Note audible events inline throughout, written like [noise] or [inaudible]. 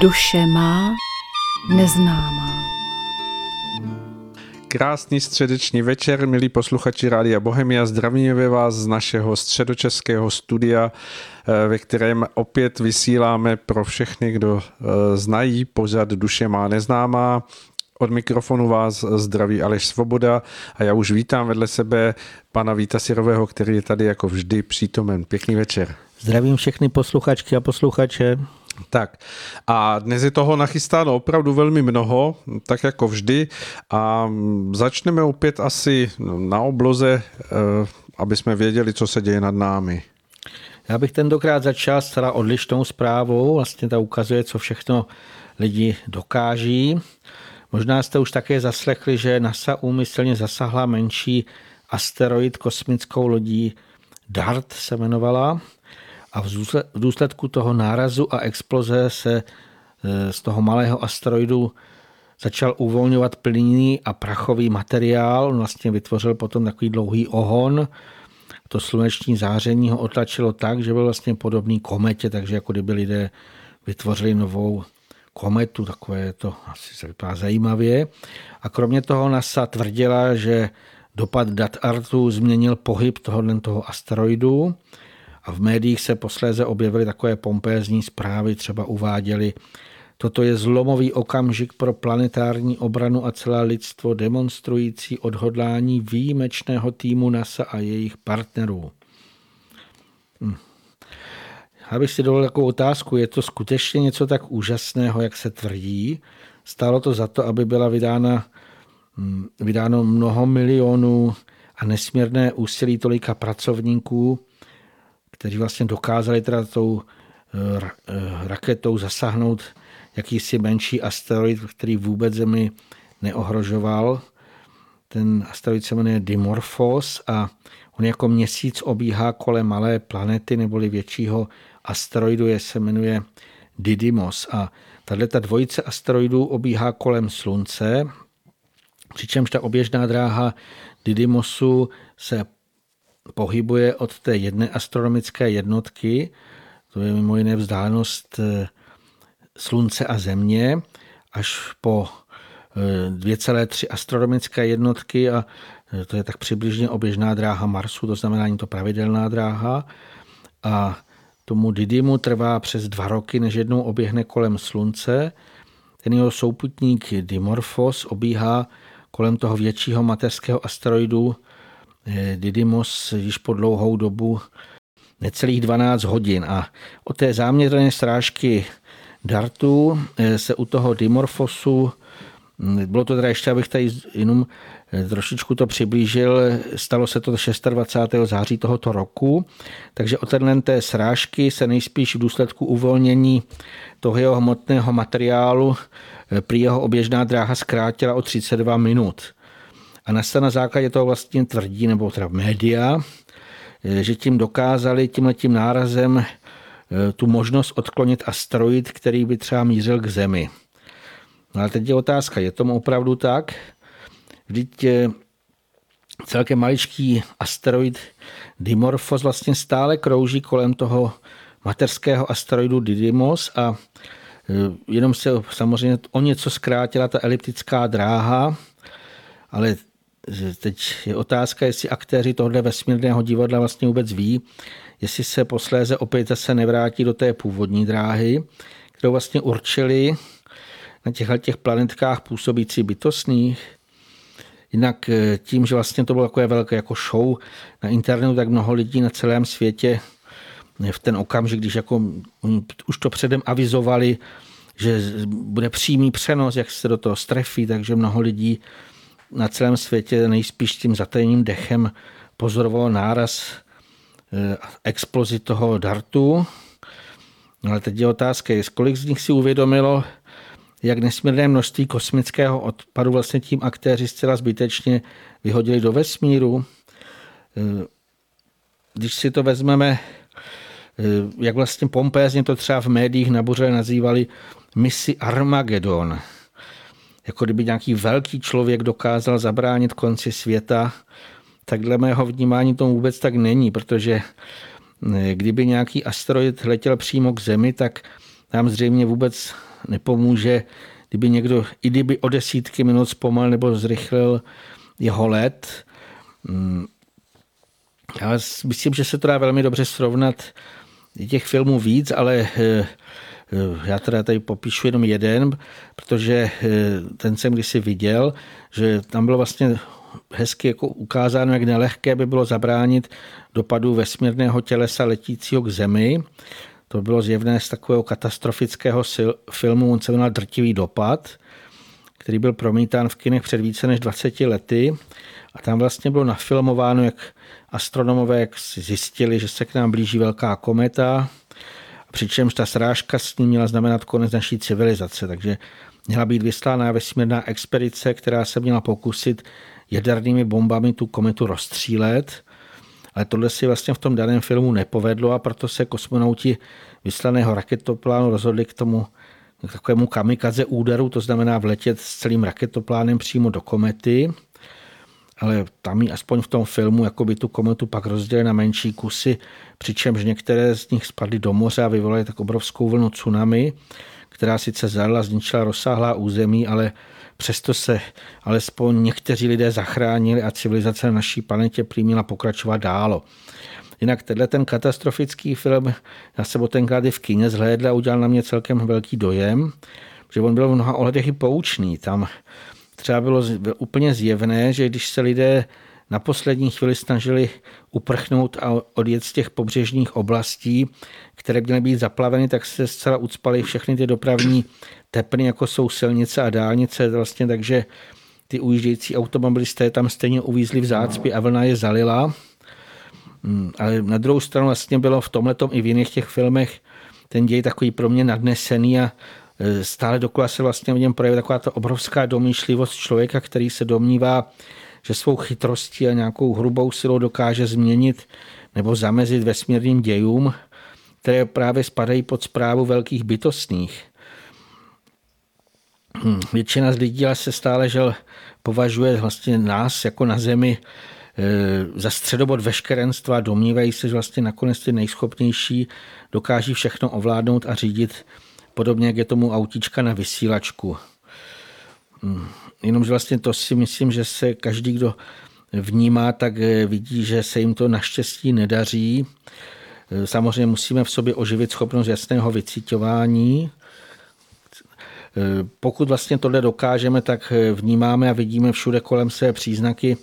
Duše má neznámá. Krásný středeční večer, milí posluchači Rádia Bohemia. Zdravíme vás z našeho středočeského studia, eh, ve kterém opět vysíláme pro všechny, kdo eh, znají pořad Duše má neznámá. Od mikrofonu vás zdraví Aleš Svoboda a já už vítám vedle sebe pana Víta Sirového, který je tady jako vždy přítomen. Pěkný večer. Zdravím všechny posluchačky a posluchače. Tak a dnes je toho nachystáno opravdu velmi mnoho, tak jako vždy a začneme opět asi na obloze, eh, aby jsme věděli, co se děje nad námi. Já bych tentokrát začal zcela odlišnou zprávou, vlastně ta ukazuje, co všechno lidi dokáží. Možná jste už také zaslechli, že NASA úmyslně zasahla menší asteroid kosmickou lodí DART se jmenovala a v důsledku toho nárazu a exploze se e, z toho malého asteroidu začal uvolňovat plynný a prachový materiál. Vlastně vytvořil potom takový dlouhý ohon. To sluneční záření ho otlačilo tak, že byl vlastně podobný kometě, takže jako kdyby lidé vytvořili novou kometu, takové to asi se vypadá zajímavě. A kromě toho NASA tvrdila, že dopad dat artu změnil pohyb tohohle toho asteroidu a v médiích se posléze objevily takové pompézní zprávy, třeba uváděly, toto je zlomový okamžik pro planetární obranu a celé lidstvo demonstrující odhodlání výjimečného týmu NASA a jejich partnerů. Hm. Já bych si dovolil takovou otázku, je to skutečně něco tak úžasného, jak se tvrdí? Stálo to za to, aby byla vydána, hm, vydáno mnoho milionů a nesmírné úsilí tolika pracovníků, kteří vlastně dokázali teda tou eh, eh, raketou zasáhnout jakýsi menší asteroid, který vůbec Zemi neohrožoval. Ten asteroid se jmenuje Dimorphos a on jako měsíc obíhá kolem malé planety neboli většího asteroidu, je se jmenuje Didymos. A tahle ta dvojice asteroidů obíhá kolem Slunce, přičemž ta oběžná dráha Didymosu se pohybuje od té jedné astronomické jednotky, to je mimo jiné vzdálenost eh, Slunce a Země, až po 2,3 eh, astronomické jednotky a eh, to je tak přibližně oběžná dráha Marsu, to znamená, není to pravidelná dráha. A tomu Didymu trvá přes dva roky, než jednou oběhne kolem Slunce. Ten jeho souputník Dimorphos obíhá kolem toho většího mateřského asteroidu Didymos již po dlouhou dobu necelých 12 hodin a od té záměrné strážky dartu eh, se u toho Dimorfosu hm, bylo to teda ještě, abych tady jenom eh, trošičku to přiblížil, stalo se to 26. září tohoto roku, takže od té srážky se nejspíš v důsledku uvolnění toho jeho hmotného materiálu prý jeho oběžná dráha zkrátila o 32 minut. A NASA na základě toho vlastně tvrdí, nebo teda média, eh, že tím dokázali tímhletím nárazem eh, tu možnost odklonit asteroid, který by třeba mířil k Zemi. No ale teď je otázka, je tomu opravdu tak? Vždyť eh, celkem maličký asteroid Dimorphos vlastně stále krouží kolem toho mateřského asteroidu Didymos a jenom se samozřejmě o něco zkrátila ta eliptická dráha, ale teď je otázka, jestli aktéři tohle vesmírného divadla vlastně vůbec ví, jestli se posléze opět zase nevrátí do té původní dráhy, kterou vlastně určili na těchto těch planetkách působící bytostných. Jinak eh, tím, že vlastně to bylo takové velké jako show na internetu, tak mnoho lidí na celém světě eh, v ten okamžik, když jako už to předem avizovali, že bude přímý přenos, jak se do toho strefí, takže mnoho lidí na celém světě nejspíš tím zatajeným dechem pozorovalo náraz eh, explozi toho dartu. Ale teď je otázka, kolik z nich si uvědomilo, jak nesmírné množství kosmického odpadu vlastně tím aktéři zcela zbytečně vyhodili do vesmíru. Eh, když si to vezmeme, eh, jak vlastně pompézně to třeba v médiích nabuře nazývali misi Armageddon – jako kdyby nějaký velký člověk dokázal zabránit konci světa, tak dle mého vnímání tomu vůbec tak není, protože eh, kdyby nějaký asteroid letěl přímo k Zemi, tak nám zřejmě vůbec nepomůže, kdyby někdo, i kdyby o desítky minut zpomal nebo zrychlil jeho let. Mm, já myslím, že se to dá velmi dobře srovnat těch filmů víc, ale eh, já teda tady popíšu jenom jeden, protože eh, ten jsem kdysi viděl, že tam bylo vlastně hezky jako ukázáno, jak nelehké by bylo zabránit dopadu vesmírného tělesa letícího k Zemi. To bylo zjevné z takového katastrofického filmu, on se jmenoval Drtivý dopad, který byl promítán v kinech před více než 20 lety. A tam vlastně bylo nafilmováno, jak astronomové jak zjistili, že se k nám blíží velká kometa, přičemž ta srážka s ní měla znamenat konec naší civilizace, takže měla být vyslána vesmírná expedice, která se měla pokusit jadernými bombami tu kometu rozstřílet, ale tohle si vlastně v tom daném filmu nepovedlo a proto se kosmonauti vyslaného raketoplánu rozhodli k tomu k takovému kamikaze úderu, to znamená vletět s celým raketoplánem přímo do komety ale tam aspoň v tom filmu jako by tu kometu pak rozdělili na menší kusy, přičemž některé z nich spadly do moře a vyvolaly tak obrovskou vlnu tsunami, která sice zalila, zničila rozsáhlá území, ale přesto se alespoň někteří lidé zachránili a civilizace na naší planetě přiměla pokračovat dálo. Jinak tenhle ten katastrofický film, já jsem ho tenkrát i v kině zhlédl a udělal na mě celkem velký dojem, že on byl v mnoha ohledech i poučný. Tam třeba bylo úplně zjevné, že když se lidé na poslední chvíli snažili uprchnout a odjet z těch pobřežních oblastí, které měly být zaplaveny, tak se zcela ucpaly všechny ty dopravní tepny, jako jsou silnice a dálnice, vlastně, takže ty ujíždějící automobilisté tam stejně uvízli v zácpě a vlna je zalila. Hmm, ale na druhou stranu vlastně bylo v tomhle i v jiných těch filmech ten děj takový pro mě nadnesený a stále dokola se vlastně v něm projevuje taková ta obrovská domýšlivost člověka, který se domnívá, že svou chytrostí a nějakou hrubou silou dokáže změnit nebo zamezit vesmírným dějům, které právě spadají pod zprávu velkých bytostných. Hm, většina z lidí ale se stále žel považuje vlastně nás jako na Zemi eh, za středobod veškerenstva, domnívají se, že vlastně nakonec ty nejschopnější dokáží všechno ovládnout a řídit podobně jak je tomu autíčka na vysílačku. Hmm. Jenomže vlastně to si myslím, že se každý, kdo vnímá, tak eh, vidí, že se jim to naštěstí nedaří. Eh, samozřejmě musíme v sobě oživit schopnost jasného vycítování. Eh, pokud vlastně tohle dokážeme, tak vnímáme a vidíme všude kolem své příznaky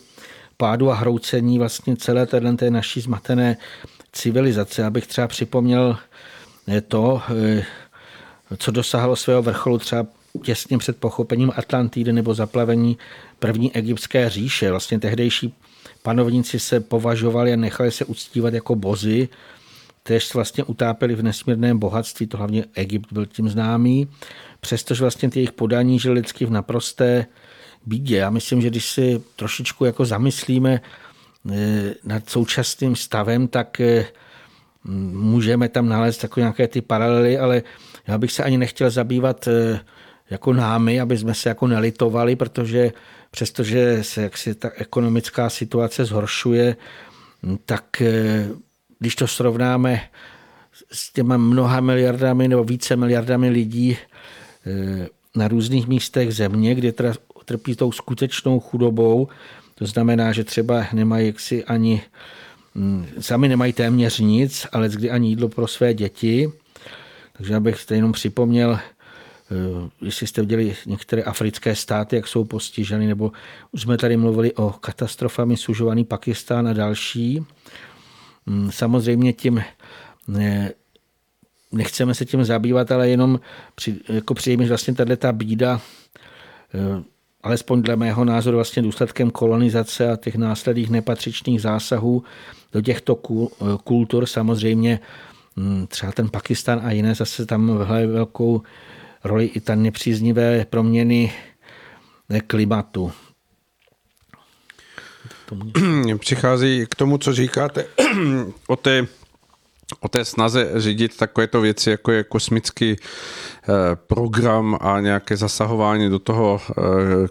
pádu a hroucení vlastně celé téhle té naší zmatené civilizace. Abych třeba připomněl to, co dosáhlo svého vrcholu třeba těsně před pochopením Atlantidy nebo zaplavení první egyptské říše. Vlastně tehdejší panovníci se považovali a nechali se uctívat jako bozy, kteří vlastně utápěli v nesmírném bohatství, to hlavně Egypt byl tím známý, přestože vlastně ty jejich podání žili lidsky v naprosté bídě. Já myslím, že když si trošičku jako zamyslíme eh, nad současným stavem, tak eh, můžeme tam nalézt takové nějaké ty paralely, ale já bych se ani nechtěl zabývat eh, jako námi, aby jsme se jako nelitovali, protože přestože se jaksi ta ekonomická situace zhoršuje, tak eh, když to srovnáme s těma mnoha miliardami nebo více miliardami lidí eh, na různých místech země, kde trpí tou skutečnou chudobou, to znamená, že třeba nemají jaksi ani, hm, sami nemají téměř nic, ale kdy ani jídlo pro své děti, takže abych jenom připomněl, eh, jestli jste viděli některé africké státy, jak jsou postiženy, nebo už jsme tady mluvili o katastrofami sužovaný Pakistán a další. Mm, samozřejmě tím ne, nechceme se tím zabývat, ale jenom při, jako přijde vlastně tato ta bída, eh, alespoň dle mého názoru vlastně důsledkem kolonizace a těch následných nepatřičných zásahů do těchto kultur samozřejmě třeba ten Pakistan a jiné zase tam hraje velkou roli i ta nepříznivé proměny klimatu. Přichází k tomu, co říkáte [clears throat] o té o té snaze řídit takovéto věci, jako je kosmický eh, program a nějaké zasahování do toho, eh,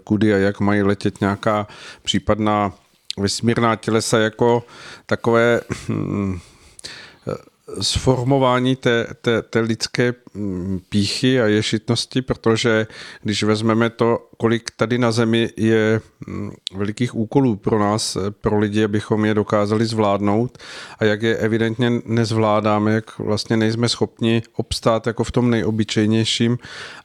kudy a jak mají letět nějaká případná vesmírná tělesa jako takové hm, sformování té, té, té lidské píchy a ješitnosti, protože když vezmeme to, kolik tady na Zemi je mm, velikých úkolů pro nás, pro lidi, abychom je dokázali zvládnout a jak je evidentně nezvládáme, jak vlastně nejsme schopni obstát jako v tom nejobyčejnějším,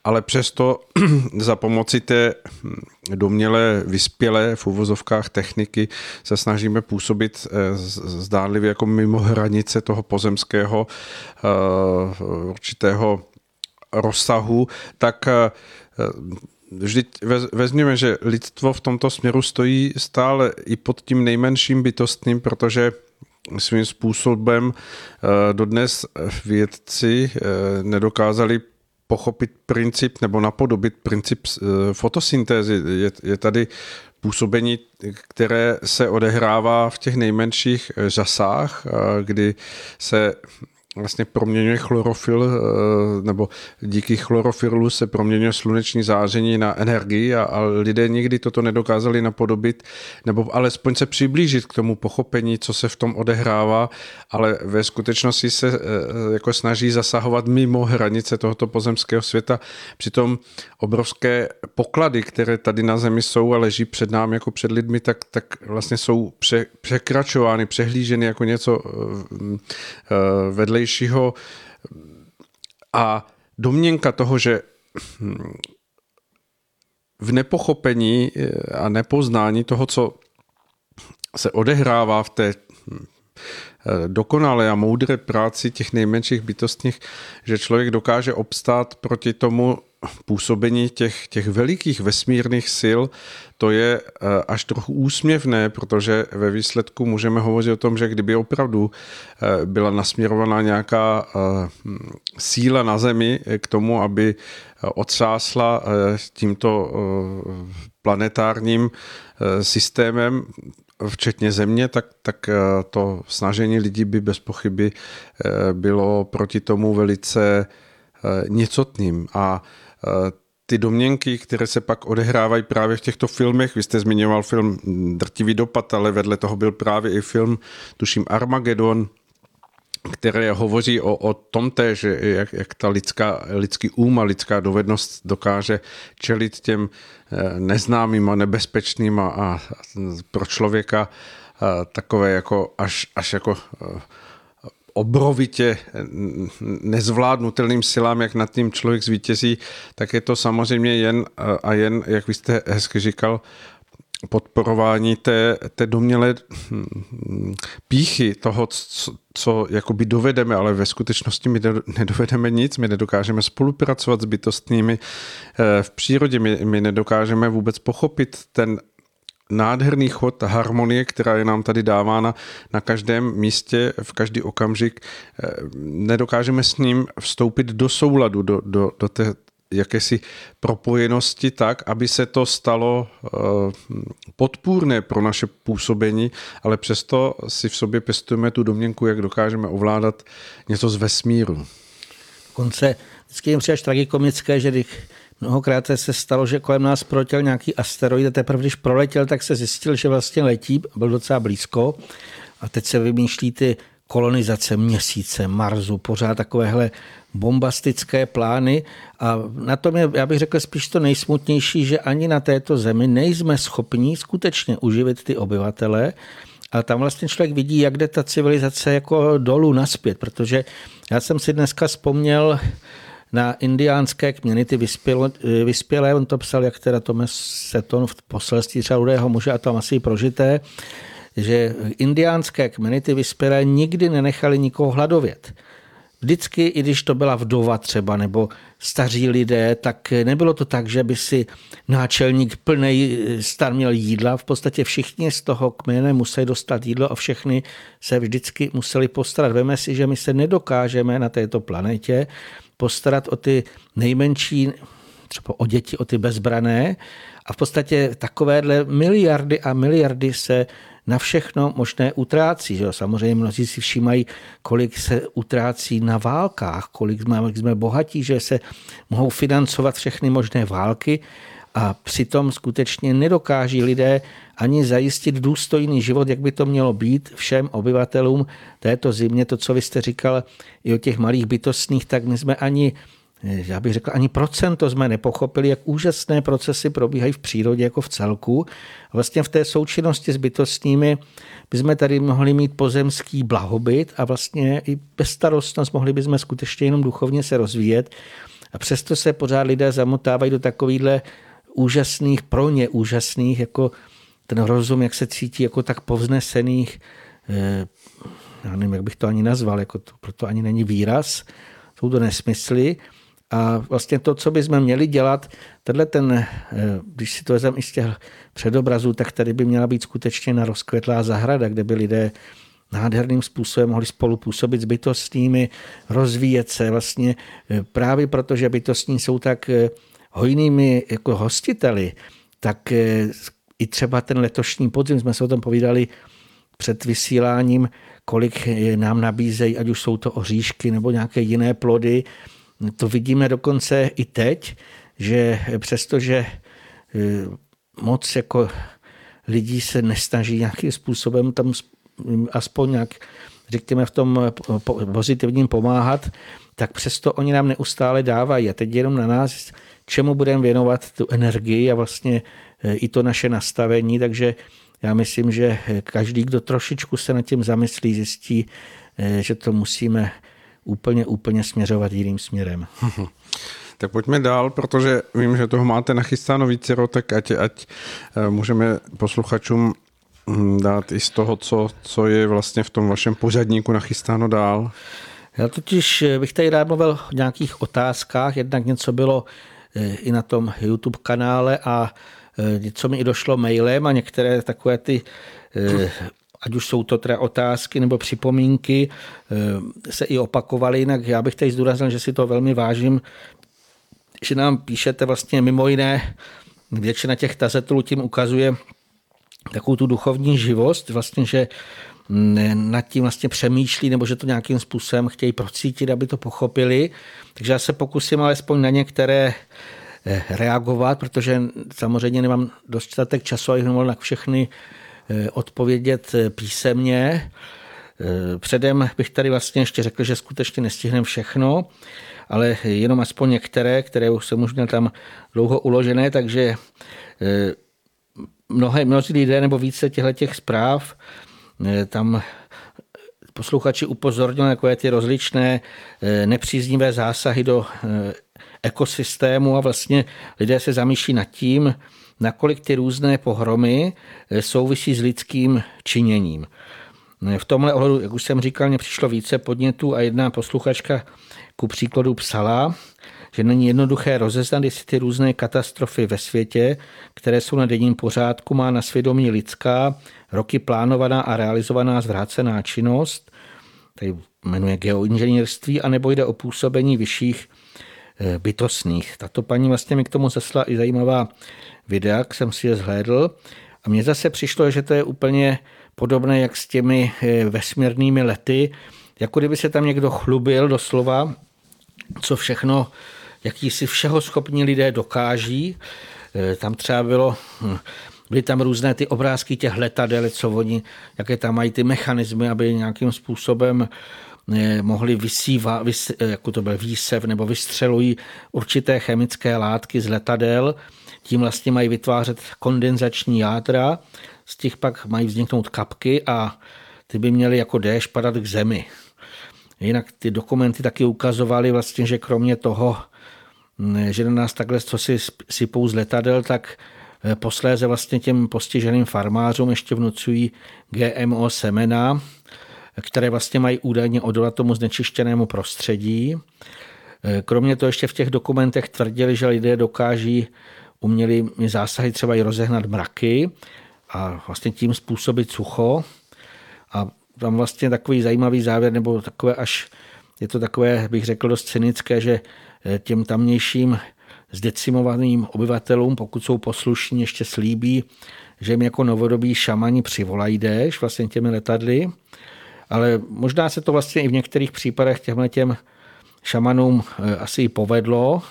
ale přesto [clears throat] za pomoci té hm, domělé vyspělé v uvozovkách techniky se snažíme působit eh, zdánlivě jako mimo hranice toho pozemského eh, určitého rozsahu, tak eh, vždyť vezměme, že lidstvo v tomto směru stojí stále i pod tím nejmenším bytostným, protože svým způsobem dodnes vědci nedokázali pochopit princip nebo napodobit princip eh, fotosyntézy. Je, tady působení, které se odehrává v těch nejmenších žasách, eh, kdy se vlastně proměňuje chlorofil, eh, nebo díky chlorofilu se proměňuje sluneční záření na energii a, a lidé nikdy toto nedokázali napodobit, nebo alespoň se přiblížit k tomu pochopení, co se v tom odehrává, ale ve skutečnosti se eh, jako snaží zasahovat mimo hranice tohoto pozemského světa. Přitom obrovské poklady, které tady na Zemi jsou a leží před námi jako před lidmi, tak, tak vlastně jsou pře, překračovány, přehlíženy jako něco eh, vedle vedlejšího a domněnka toho, že hm, v nepochopení eh, a nepoznání toho, co se odehrává v té hm, dokonalé a moudré práci těch nejmenších bytostních, že člověk dokáže obstát proti tomu působení těch, těch velikých vesmírných sil, to je eh, až trochu úsměvné, protože ve výsledku můžeme hovořit o tom, že kdyby opravdu eh, byla nasměrovaná nějaká eh, síla na Zemi k tomu, aby odsásla tímto planetárním systémem, včetně země, tak, tak to snažení lidí by bez pochyby bylo proti tomu velice nicotným. A ty domněnky, které se pak odehrávají právě v těchto filmech. Vy jste zmiňoval film Drtivý dopad, ale vedle toho byl právě i film, tuším Armageddon, které hovoří o, o tom též, jak, jak ta lidská, lidský úm a lidská dovednost dokáže čelit těm eh, neznámým a nebezpečným a, a pro člověka a takové jako až, až jako eh, obrovitě nezvládnutelným silám, jak nad tím člověk zvítězí, tak je to samozřejmě jen a jen, jak vy jste hezky říkal, podporování té, té domělé hm, píchy toho, co, co jakoby dovedeme, ale ve skutečnosti my nedovedeme nic, my nedokážeme spolupracovat s bytostnými eh, v přírodě, my, my nedokážeme vůbec pochopit ten nádherný chod harmonie, která je nám tady dávána na každém místě, v každý okamžik. Eh, nedokážeme s ním vstoupit do souladu, do, do, do té jakési propojenosti tak, aby se to stalo eh, podpůrné pro naše působení, ale přesto si v sobě pestujeme tu domněnku, jak dokážeme ovládat něco z vesmíru. Konce vždycky jim až tragikomické, že když Mnohokrát se stalo, že kolem nás proletěl nějaký asteroid a teprve když proletěl, tak se zjistil, že vlastně letí, byl docela blízko a teď se vymýšlí ty kolonizace měsíce, Marsu, pořád takovéhle bombastické plány. A na tom je, já bych řekl, spíš to nejsmutnější, že ani na této zemi nejsme schopni skutečně uživit ty obyvatele, a tam vlastně člověk vidí, jak jde ta civilizace jako dolů naspět, protože já jsem si dneska vzpomněl na indiánské kměny, ty vyspělé, vyspělé, on to psal, jak teda Thomas Seton v poselství třeba rudého muže a tam asi prožité, že indiánské kmeny, ty vyspělé, nikdy nenechali nikoho hladovět. Vždycky, i když to byla vdova třeba, nebo staří lidé, tak nebylo to tak, že by si náčelník plný stan měl jídla. V podstatě všichni z toho kmene museli dostat jídlo a všechny se vždycky museli postarat. Veme si, že my se nedokážeme na této planetě postarat o ty nejmenší, třeba o děti, o ty bezbrané. A v podstatě takovéhle miliardy a miliardy se na všechno možné utrácí. Že? Samozřejmě mnozí si všímají, kolik se utrácí na válkách, kolik jsme, kolik jsme bohatí, že se mohou financovat všechny možné války a přitom skutečně nedokáží lidé ani zajistit důstojný život, jak by to mělo být všem obyvatelům této zimě. To, co vy jste říkal i o těch malých bytostných, tak my jsme ani já bych řekl, ani procento jsme nepochopili, jak úžasné procesy probíhají v přírodě jako v celku. Vlastně v té součinnosti s bytostními bychom tady mohli mít pozemský blahobyt a vlastně i bezstarostnost mohli bychom skutečně jenom duchovně se rozvíjet. A přesto se pořád lidé zamotávají do takovýchhle úžasných, pro ně úžasných, jako ten rozum, jak se cítí, jako tak povznesených, eh, já nevím, jak bych to ani nazval, jako to, proto ani není výraz, jsou to nesmysly. A vlastně to, co bychom měli dělat, tenhle ten, eh, když si to vezmeme i z těch předobrazů, tak tady by měla být skutečně na rozkvetlá zahrada, kde by lidé nádherným způsobem mohli spolu působit s bytostnými, rozvíjet se vlastně eh, právě proto, že bytostní jsou tak hojnými jako hostiteli, tak i třeba ten letošní podzim, jsme se o tom povídali před vysíláním, kolik nám nabízejí, ať už jsou to oříšky nebo nějaké jiné plody. To vidíme dokonce i teď, že přestože e, moc jako lidí se nesnaží nějakým způsobem tam aspoň nějak, řekněme, v tom pozitivním pomáhat, tak přesto oni nám neustále dávají. A teď jenom na nás, čemu budeme věnovat tu energii a vlastně i to naše nastavení, takže já myslím, že každý, kdo trošičku se nad tím zamyslí, zjistí, že to musíme úplně, úplně směřovat jiným směrem. [laughs] Tak pojďme dál, protože vím, že toho máte nachystáno více, tak ať, ať eh, můžeme posluchačům hm, dát i z toho, co, co je vlastně v tom vašem pořadníku nachystáno dál. Já totiž eh, bych tady rád mluvil o nějakých otázkách, jednak něco bylo i na tom YouTube kanále a něco mi i došlo mailem a některé takové ty eh, ať už jsou to teda otázky nebo připomínky, eh, se i opakovaly, jinak já bych tady zdůraznil, že si to velmi vážím, že nám píšete vlastně mimo jiné, většina těch tazatelů tím ukazuje takovou tu duchovní živost, vlastně, že nad tím vlastně přemýšlí, nebo že to nějakým způsobem chtějí procítit, aby to pochopili. Takže já se pokusím alespoň na některé Eh, reagovat, protože samozřejmě nemám dostatek času, abych mohl na všechny odpovědět eh, písemně. Předem bych tady vlastně ještě řekl, že skutečně nestihneme všechno, ale jenom aspoň některé, které už jsem už měl tam dlouho uložené, takže mnohé, mnozí lidé nebo více těchto těch zpráv tam posluchači upozornili jako ty rozličné nepříznivé zásahy do ekosystému a vlastně lidé se zamýšlí nad tím, nakolik ty různé pohromy eh, souvisí s lidským činěním. V tomhle ohledu, jak už jsem říkal, mě přišlo více podnětů a jedna posluchačka ku příkladu psala, že není jednoduché rozeznat, jestli ty různé katastrofy ve světě, které jsou na denním pořádku, má na svědomí lidská, roky plánovaná a realizovaná zvrácená činnost, tady jmenuje geoinženýrství, anebo jde o působení vyšších bytostných. Tato paní vlastně mi k tomu zasla i zajímavá videa, jak jsem si je zhlédl. A mně zase přišlo, že to je úplně podobné jak s těmi eh, vesmírnými lety, jako kdyby se tam někdo chlubil doslova, co všechno, jaký si všeho schopní lidé dokáží. Eh, tam třeba bylo, hm, byly tam různé ty obrázky těch letadel, co oni, jaké tam mají ty mechanismy, aby nějakým způsobem Eh, mohli vysívat, vys, jako to byl výsev, nebo vystřelují určité chemické látky z letadel, tím vlastně mají vytvářet kondenzační jádra, z těch pak mají vzniknout kapky a ty by měly jako déšť padat k zemi. Jinak ty dokumenty taky ukazovaly vlastně, že kromě toho, že na nás takhle co si sypou z letadel, tak eh, posléze vlastně těm postiženým farmářům ještě vnucují GMO semena, které vlastně mají údajně odolat tomu znečištěnému prostředí. Kromě toho ještě v těch dokumentech tvrdili, že lidé dokáží umělými zásahy třeba i rozehnat mraky a vlastně tím způsobit sucho. A tam vlastně takový zajímavý závěr, nebo takové až, je to takové, bych řekl, dost cynické, že eh, těm tamnějším zdecimovaným obyvatelům, pokud jsou poslušní, ještě slíbí, že jim jako novodobí šamani přivolají déš vlastně těmi letadly ale možná se to vlastně i v některých případech těmhle těm šamanům eh, asi i povedlo,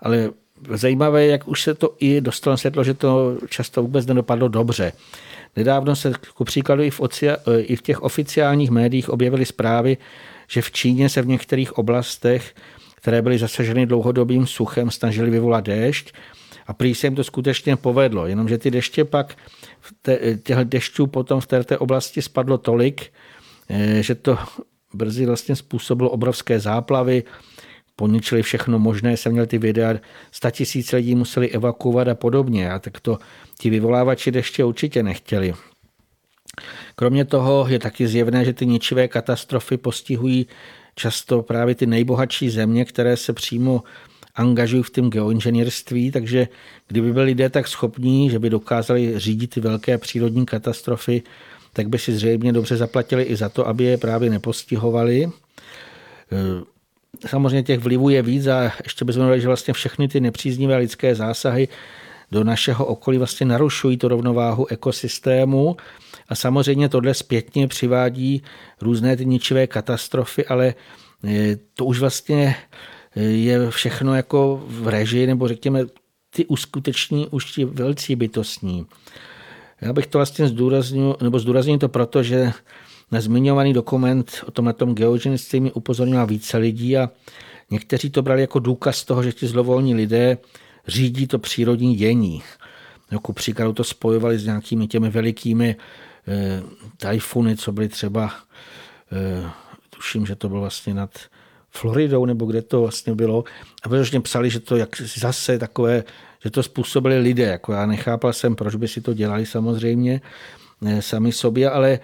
ale zajímavé, jak už se to i dostalo světlo, že to často vůbec nedopadlo dobře. Nedávno se ku příkladu i v, ocia, eh, i v těch oficiálních médiích objevily zprávy, že v Číně se v některých oblastech, které byly zasaženy dlouhodobým suchem, snažili vyvolat déšť a prý se jim to skutečně povedlo, jenomže ty deště pak, těch dešťů potom v této oblasti spadlo tolik, eh, že to brzy vlastně způsobilo obrovské záplavy, poničili všechno možné, jsem měl ty videa, sta tisíc lidí museli evakuovat a podobně. A tak to ti vyvolávači deště určitě nechtěli. Kromě toho je taky zjevné, že ty ničivé katastrofy postihují často právě ty nejbohatší země, které se přímo angažují v tom geoinženýrství, takže kdyby byli lidé tak schopní, že by dokázali řídit ty velké přírodní katastrofy, tak by si zřejmě dobře zaplatili i za to, aby je právě nepostihovali. Samozřejmě těch vlivů je víc a ještě bychom měli, že vlastně všechny ty nepříznivé lidské zásahy do našeho okolí vlastně narušují tu rovnováhu ekosystému a samozřejmě tohle zpětně přivádí různé ty ničivé katastrofy, ale eh, to už vlastně eh, je všechno jako v režii, nebo řekněme, ty uskuteční už ti velcí bytostní. Já bych to vlastně zdůraznil, nebo zdůraznil to proto, že na zmiňovaný dokument o tom na tom geogenictví mi upozornila více lidí a někteří to brali jako důkaz toho, že ti zlovolní lidé řídí to přírodní dění. Jako příkladu to spojovali s nějakými těmi velikými e, tajfuny, co byly třeba, e, tuším, že to bylo vlastně nad Floridou, nebo kde to vlastně bylo. A vyloženě psali, že to jak zase takové, že to způsobili lidé. Jako já nechápal jsem, proč by si to dělali samozřejmě e, sami sobě, ale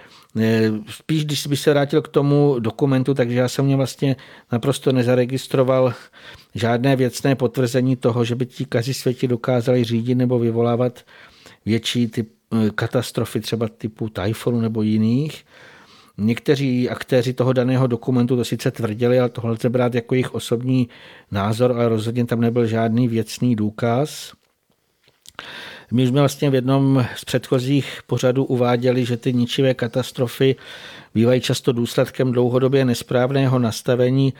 spíš, když by se vrátil k tomu dokumentu, takže já jsem mě vlastně naprosto nezaregistroval žádné věcné potvrzení toho, že by ti kazi světi dokázali řídit nebo vyvolávat větší typ eh, katastrofy, třeba typu tajfonu nebo jiných. Někteří aktéři toho daného dokumentu to sice tvrdili, ale tohle lze brát jako jejich osobní názor, ale rozhodně tam nebyl žádný věcný důkaz. My jsme vlastně v jednom z předchozích pořadů uváděli, že ty ničivé katastrofy bývají často důsledkem dlouhodobě nesprávného nastavení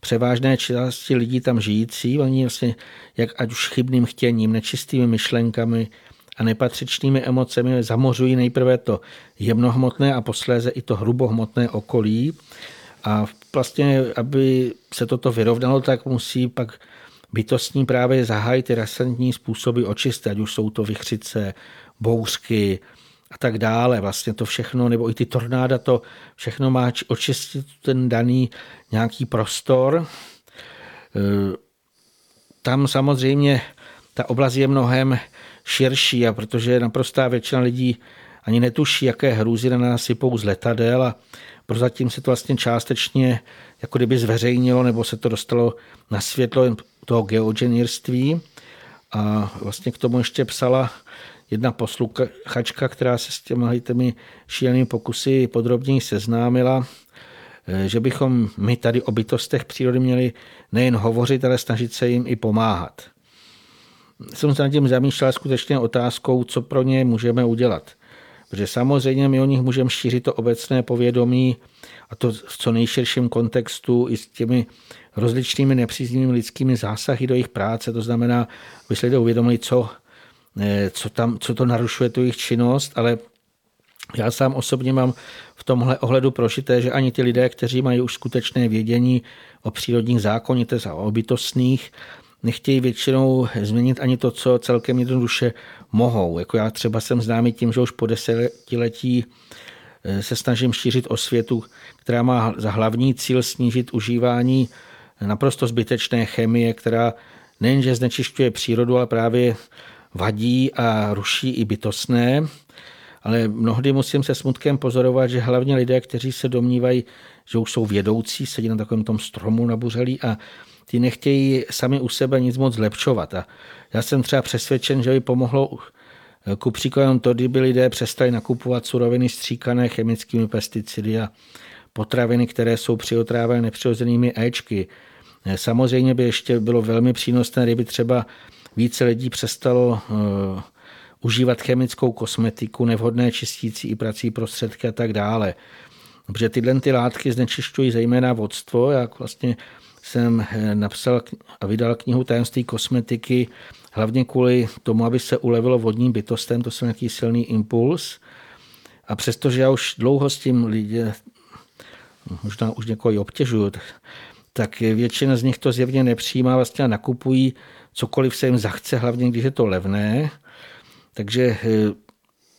převážné části lidí tam žijící. Oni vlastně, jak ať už chybným chtěním, nečistými myšlenkami a nepatřičnými emocemi zamořují nejprve to jemnohmotné a posléze i to hrubohmotné okolí. A vlastně, aby se toto vyrovnalo, tak musí pak bytostní právě zahájit ty rasentní způsoby očistit, ať už jsou to vychřice, bouřky a tak dále. Vlastně to všechno, nebo i ty tornáda, to všechno má očistit ten daný nějaký prostor. E, tam samozřejmě ta oblast je mnohem širší, a protože naprostá většina lidí ani netuší, jaké hrůzy na nás sypou z letadel a prozatím se to vlastně částečně jako kdyby zveřejnilo nebo se to dostalo na světlo toho geogenírství. A vlastně k tomu ještě psala jedna posluchačka, která se s těmi, těmi šílenými pokusy podrobněji seznámila, eh, že bychom my tady o bytostech přírody měli nejen hovořit, ale snažit se jim i pomáhat. Jsem se nad tím zamýšlel skutečně otázkou, co pro ně můžeme udělat. Protože samozřejmě my o nich můžeme šířit to obecné povědomí a to v co nejširším kontextu i s těmi rozličnými nepříznivými lidskými zásahy do jejich práce. To znamená, aby se lidé uvědomili, co, eh, co, tam, co to narušuje tu jejich činnost, ale já sám osobně mám v tomhle ohledu prožité, že ani ty lidé, kteří mají už skutečné vědění o přírodních zákonitech a o bytostných, nechtějí většinou změnit ani to, co celkem jednoduše mohou. Jako já třeba jsem známý tím, že už po desetiletí eh, se snažím šířit osvětu, která má za hlavní cíl snížit užívání naprosto zbytečné chemie, která nejenže znečišťuje přírodu, ale právě vadí a ruší i bytostné. Ale mnohdy musím se smutkem pozorovat, že hlavně lidé, kteří se domnívají, že už jsou vědoucí, sedí na takovém tom stromu nabuřelí a ty nechtějí sami u sebe nic moc zlepšovat. A já jsem třeba přesvědčen, že by pomohlo ku příkladu to, kdyby lidé přestali nakupovat suroviny stříkané chemickými pesticidy a potraviny, které jsou přiotrávené nepřirozenými éčky. Samozřejmě by ještě bylo velmi přínosné, kdyby třeba více lidí přestalo uh, užívat chemickou kosmetiku, nevhodné čistící i prací prostředky a tak dále. Protože tyhle ty látky znečišťují zejména vodstvo. Já vlastně jsem eh, napsal a vydal knihu Tajemství kosmetiky hlavně kvůli tomu, aby se ulevilo vodním bytostem, to je nějaký silný impuls. A přestože já už dlouho s tím lidé, možná už někoho obtěžuju, tak většina z nich to zjevně nepřijímá vlastně nakupují cokoliv se jim zachce, hlavně když je to levné. Takže eh,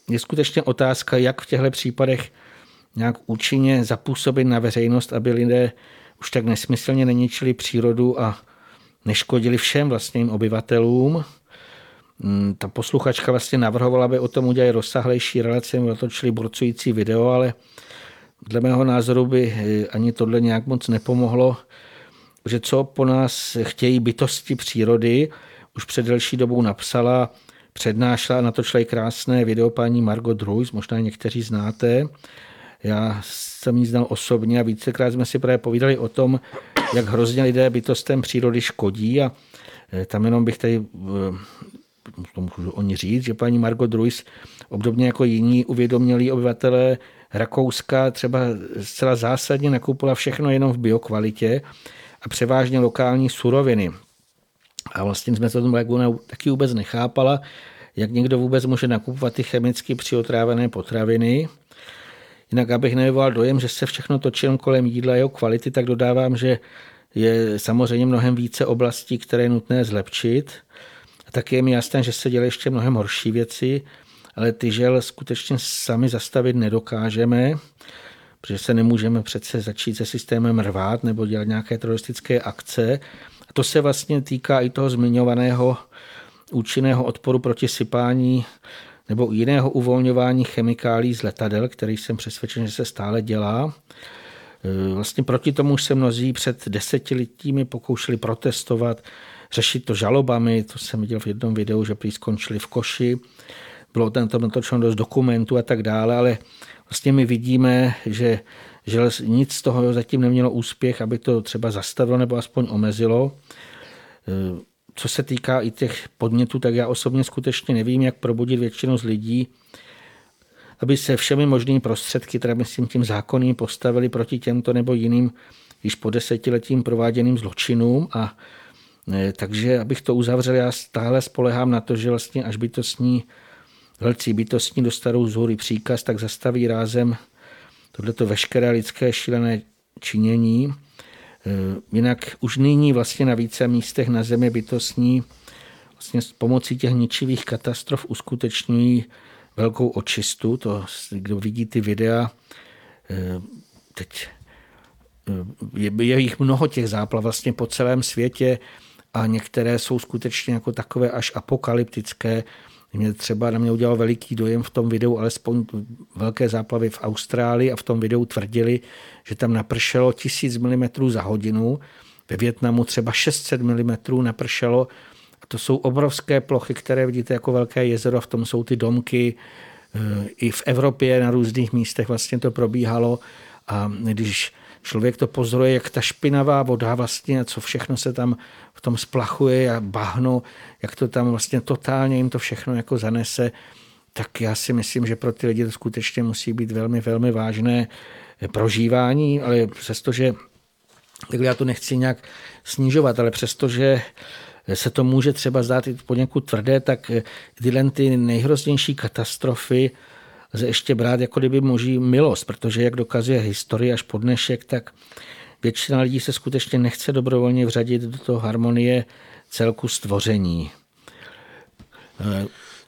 je skutečně otázka, jak v těchto případech nějak účinně zapůsobit na veřejnost, aby lidé už tak nesmyslně neničili přírodu a neškodili všem vlastním obyvatelům. Mm, ta posluchačka vlastně navrhovala, aby o tom udělali rozsahlejší relace, natočili burcující video, ale dle mého názoru by eh, ani tohle nějak moc nepomohlo, že co po nás chtějí bytosti přírody, už před delší dobou napsala, přednášela, natočila i krásné video paní Margot Ruiz, možná někteří znáte. Já jsem ji znal osobně a vícekrát jsme si právě povídali o tom, jak hrozně lidé bytostem přírody škodí a eh, tam jenom bych tady eh, to můžu oni říct, že paní Margot Ruiz, obdobně jako jiní uvědomělí obyvatelé Rakouska, třeba zcela zásadně nakoupila všechno jenom v biokvalitě a převážně lokální suroviny. A vlastně jsme to tomu taky vůbec nechápala, jak někdo vůbec může nakupovat ty chemicky přiotrávené potraviny. Jinak, abych nevyvolal dojem, že se všechno točí kolem jídla a jeho kvality, tak dodávám, že je samozřejmě mnohem více oblastí, které je nutné zlepšit. A taky je mi jasné, že se dělají ještě mnohem horší věci, ale ty žel skutečně sami zastavit nedokážeme, protože se nemůžeme přece začít se systémem rvát nebo dělat nějaké teroristické akce. A to se vlastně týká i toho zmiňovaného účinného odporu proti sypání nebo jiného uvolňování chemikálí z letadel, který jsem přesvědčen, že se stále dělá. E, vlastně proti tomu se mnozí před desetiletími pokoušeli protestovat, řešit to žalobami, to jsem viděl v jednom videu, že prý skončili v koši, bylo tam to natočeno dost dokumentů a tak dále, ale vlastně my vidíme, že, že nic z toho zatím nemělo úspěch, aby to třeba zastavilo nebo aspoň omezilo. Co se týká i těch podnětů, tak já osobně skutečně nevím, jak probudit většinu z lidí, aby se všemi možnými prostředky, teda myslím tím zákonným, postavili proti těmto nebo jiným již po desetiletím prováděným zločinům. A e, takže, abych to uzavřel, já stále spolehám na to, že vlastně až bytostní, velcí bytostní dostanou z příkaz, tak zastaví rázem tohleto veškeré lidské šílené činění jinak už nyní vlastně na více místech na zemi bytostní vlastně s pomocí těch ničivých katastrof uskutečňují velkou očistu. To, kdo vidí ty videa, eh, teď eh, je, je jich mnoho těch záplav vlastně po celém světě a některé jsou skutečně jako takové až apokalyptické. Mě třeba na mě udělal veliký dojem v tom videu, alespoň velké záplavy v Austrálii a v tom videu tvrdili, že tam napršelo 1000 mm za hodinu, ve Větnamu třeba 600 mm napršelo. A to jsou obrovské plochy, které vidíte jako velké jezero, v tom jsou ty domky, e, i v Evropě na různých místech vlastně to probíhalo. A když člověk to pozoruje, jak ta špinavá voda vlastně, co všechno se tam v tom splachuje a bahno, jak to tam vlastně totálně jim to všechno jako zanese, tak já si myslím, že pro ty lidi to skutečně musí být velmi, velmi vážné prožívání, ale přestože, takhle já to nechci nějak snižovat, ale přestože se to může třeba zdát i poněkud tvrdé, tak tyhle ty nejhroznější katastrofy lze ještě brát jako kdyby moží milost, protože jak dokazuje historie až po dnešek, tak většina lidí se skutečně nechce dobrovolně vřadit do toho harmonie celku stvoření.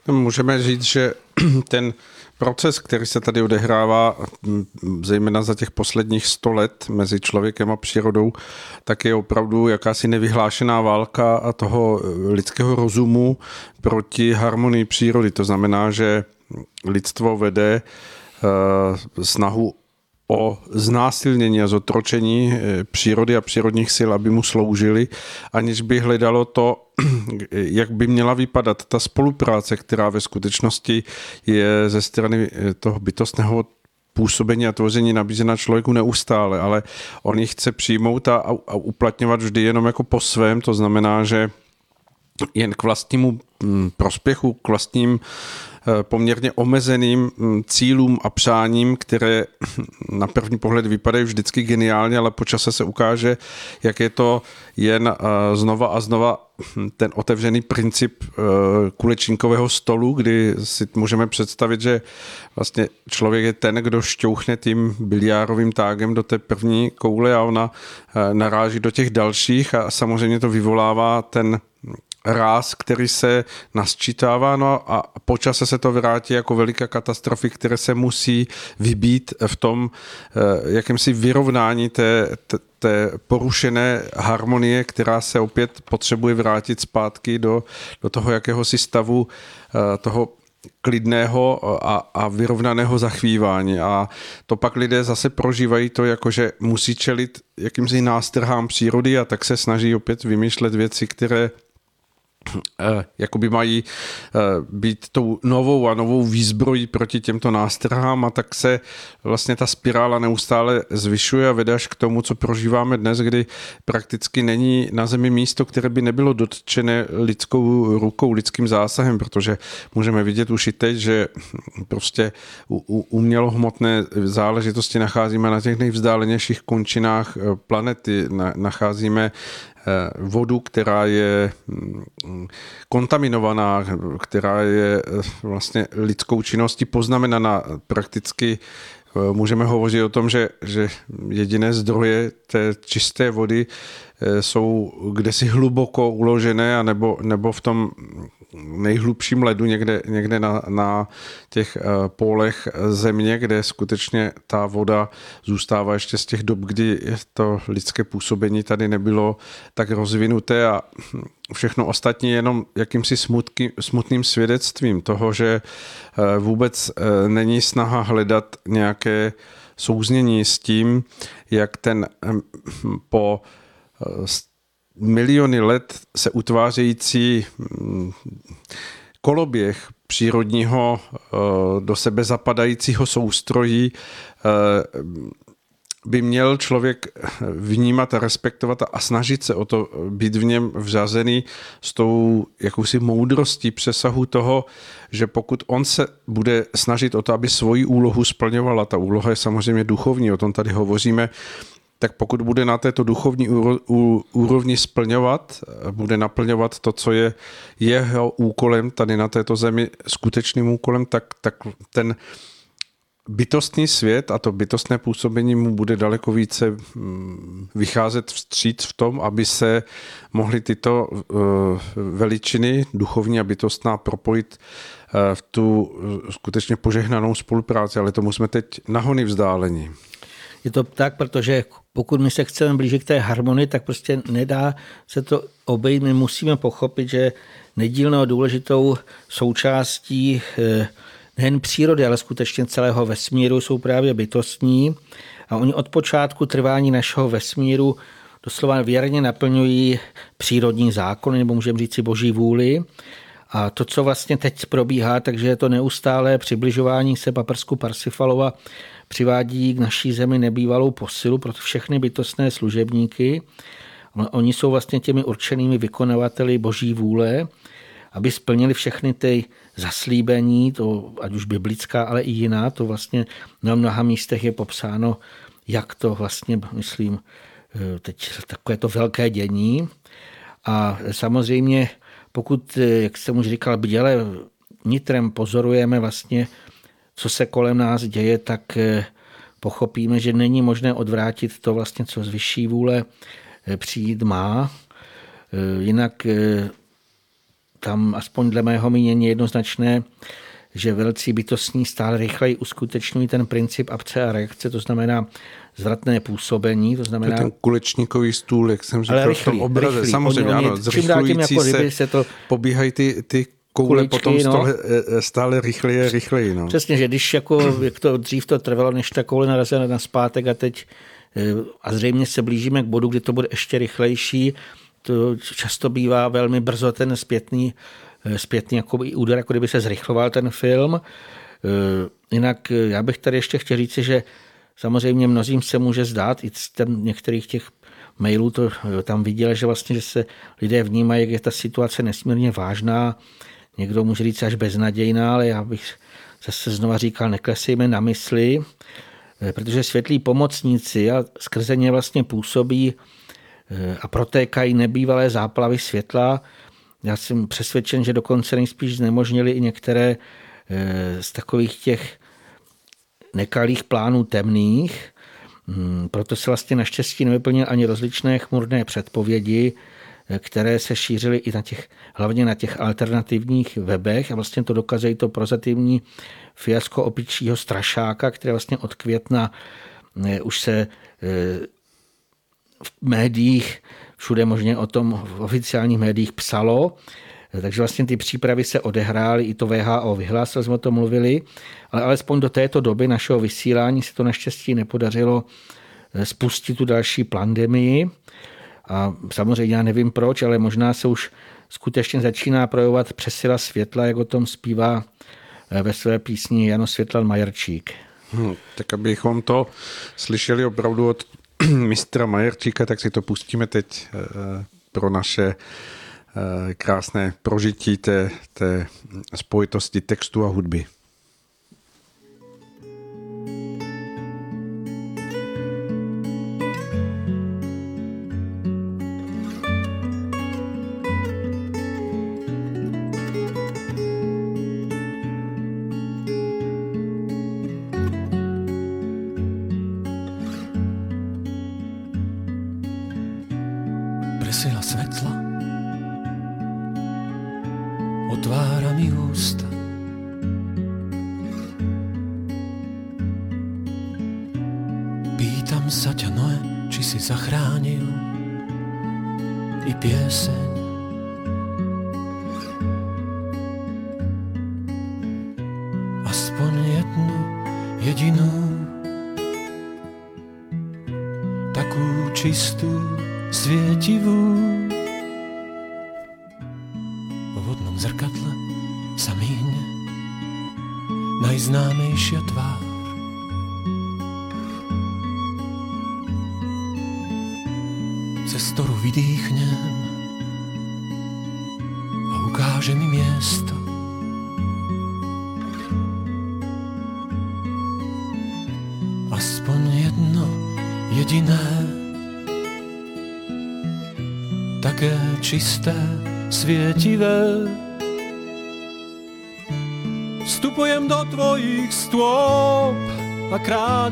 Můžeme říct, že [clears throat] ten proces, který se tady odehrává, zejména za těch posledních sto let mezi člověkem a přírodou, tak je opravdu jakási nevyhlášená válka a toho lidského rozumu proti harmonii přírody. To znamená, že lidstvo vede eh, snahu o znásilnění a zotročení eh, přírody a přírodních sil, aby mu sloužili, aniž by hledalo to, [clears throat] jak by měla vypadat ta spolupráce, která ve skutečnosti je ze strany eh, toho bytostného působení a tvoření nabízena člověku neustále, ale on ji chce přijmout a, a uplatňovat vždy jenom jako po svém, to znamená, že jen k vlastnímu mm, prospěchu, k vlastním Eh, poměrně omezeným mm, cílům a přáním, které na první pohled vypadají vždycky geniálně, ale po čase se ukáže, jak je to jen eh, znova a znova ten otevřený princip eh, kulečníkového stolu, kdy si můžeme představit, že vlastně člověk je ten, kdo šťouchne tím biliárovým tágem do té první koule a ona eh, naráží do těch dalších a samozřejmě to vyvolává ten ráz, který se nasčítává no a po čase se to vrátí jako veliká katastrofy, které se musí vybít v tom eh, jakémsi vyrovnání té, té, té porušené harmonie, která se opět potřebuje vrátit zpátky do, do toho jakéhosi stavu eh, toho klidného a, a vyrovnaného zachvívání. A to pak lidé zase prožívají to, jako že musí čelit jakýmsi nástrhám přírody a tak se snaží opět vymýšlet věci, které jakoby mají eh, být tou novou a novou výzbrojí proti těmto nástrahám a tak se vlastně ta spirála neustále zvyšuje a vede až k tomu, co prožíváme dnes, kdy prakticky není na zemi místo, které by nebylo dotčené lidskou rukou, lidským zásahem, protože můžeme vidět už i teď, že prostě umělohmotné záležitosti nacházíme na těch nejvzdálenějších končinách eh, planety, nacházíme Eh, vodu, která je mm, kontaminovaná, která je eh, vlastně lidskou činností poznamenaná. Prakticky eh, můžeme hovořit o tom, že, že jediné zdroje té čisté vody jsou kdesi hluboko uložené, nebo, nebo v tom nejhlubším ledu někde, někde na, na těch eh, pólech země, kde skutečně ta voda zůstává ještě z těch dob, kdy to lidské působení tady nebylo tak rozvinuté a všechno ostatní jenom jakýmsi smutky, smutným svědectvím toho, že eh, vůbec eh, není snaha hledat nějaké souznění s tím, jak ten po miliony let se utvářející mm, koloběh přírodního eh, do sebe zapadajícího soustrojí eh, by měl člověk vnímat a respektovat a snažit se o to být v něm vřazený s tou jakousi moudrostí přesahu toho, že pokud on se bude snažit o to, aby svoji úlohu splňovala, ta úloha je samozřejmě duchovní, o tom tady hovoříme, tak pokud bude na této duchovní úrovni splňovat, bude naplňovat to, co je jeho úkolem tady na této zemi, skutečným úkolem, tak, tak ten bytostný svět a to bytostné působení mu bude daleko více mm, vycházet vstříc v tom, aby se mohly tyto eh, veličiny duchovní a bytostná propojit eh, v tu eh, skutečně požehnanou spolupráci, ale tomu jsme teď nahony vzdáleni. Je to tak, protože pokud my se chceme blížit k té harmonii, tak prostě nedá se to obejít. My musíme pochopit, že nedílnou důležitou součástí eh, nejen přírody, ale skutečně celého vesmíru jsou právě bytostní. A oni od počátku trvání našeho vesmíru doslova věrně naplňují přírodní zákony, nebo můžeme říct si boží vůli. A to, co vlastně teď probíhá, takže je to neustálé přibližování se paprsku Parsifalova přivádí k naší zemi nebývalou posilu pro všechny bytostné služebníky. Oni jsou vlastně těmi určenými vykonavateli boží vůle, aby splnili všechny ty zaslíbení, to, ať už biblická, ale i jiná, to vlastně na mnoha místech je popsáno, jak to vlastně, myslím, teď takové to velké dění. A samozřejmě, pokud, jak jsem už říkal, bděle nitrem pozorujeme vlastně co se kolem nás děje, tak eh, pochopíme, že není možné odvrátit to vlastně, co z vyšší vůle eh, přijít má. Eh, jinak tam aspoň dle mého mínění jednoznačné, že velcí bytostní stále rychleji uskutečňují ten princip abce a reakce, to znamená zvratné působení, to znamená... To ten kulečníkový stůl, jak jsem říkal rychlý, v tom obraze, rychlý. samozřejmě oni, ano, zrychlující jako se, se to... pobíhají ty, ty koule kuličky, potom stále, no. Eh, stále rychleji rychleji. No. Přesně, že když jako, jak to dřív to trvalo, než ta koule narazila na zpátek a teď eh, a zřejmě se blížíme k bodu, kdy to bude ještě rychlejší, to často bývá velmi brzo ten zpětný, eh, zpětný jako úder, jako kdyby se zrychloval ten film. Jinak já bych tady ještě chtěl říct, že samozřejmě mnozím se může zdát, i z některých těch mailů to tam viděl, že vlastně, že se lidé vnímají, jak je ta situace nesmírně vážná, Někdo může říct až beznadějná, ale já bych zase znova říkal, neklesejme na mysli, eh, protože světlí pomocníci a skrze ně vlastně působí a protékají nebývalé záplavy světla. Já jsem přesvědčen, že dokonce nejspíš znemožnili i některé z takových těch nekalých plánů temných, hmm, proto se vlastně naštěstí nevyplnil ani rozličné chmurné předpovědi, které se šířily i na těch, hlavně na těch alternativních webech. A vlastně to dokazuje to prozativní fiasko opičího strašáka, které vlastně od května eh, už se eh, v médiích, všude možně o tom v oficiálních médiích psalo, takže vlastně ty přípravy se odehrály, i to VHO vyhlásil, jsme o tom mluvili, ale alespoň do této doby našeho vysílání se to naštěstí nepodařilo eh, spustit tu další pandemii. A samozřejmě já nevím proč, ale možná se už skutečně začíná projevovat přesila světla, jak o tom zpívá eh, ve své písni Jano Světlan Majerčík. Hmm, tak abychom to slyšeli opravdu od [clears throat] mistra Majerčíka, tak si to pustíme teď eh, pro naše krásné prožití té, té spojitosti textu a hudby.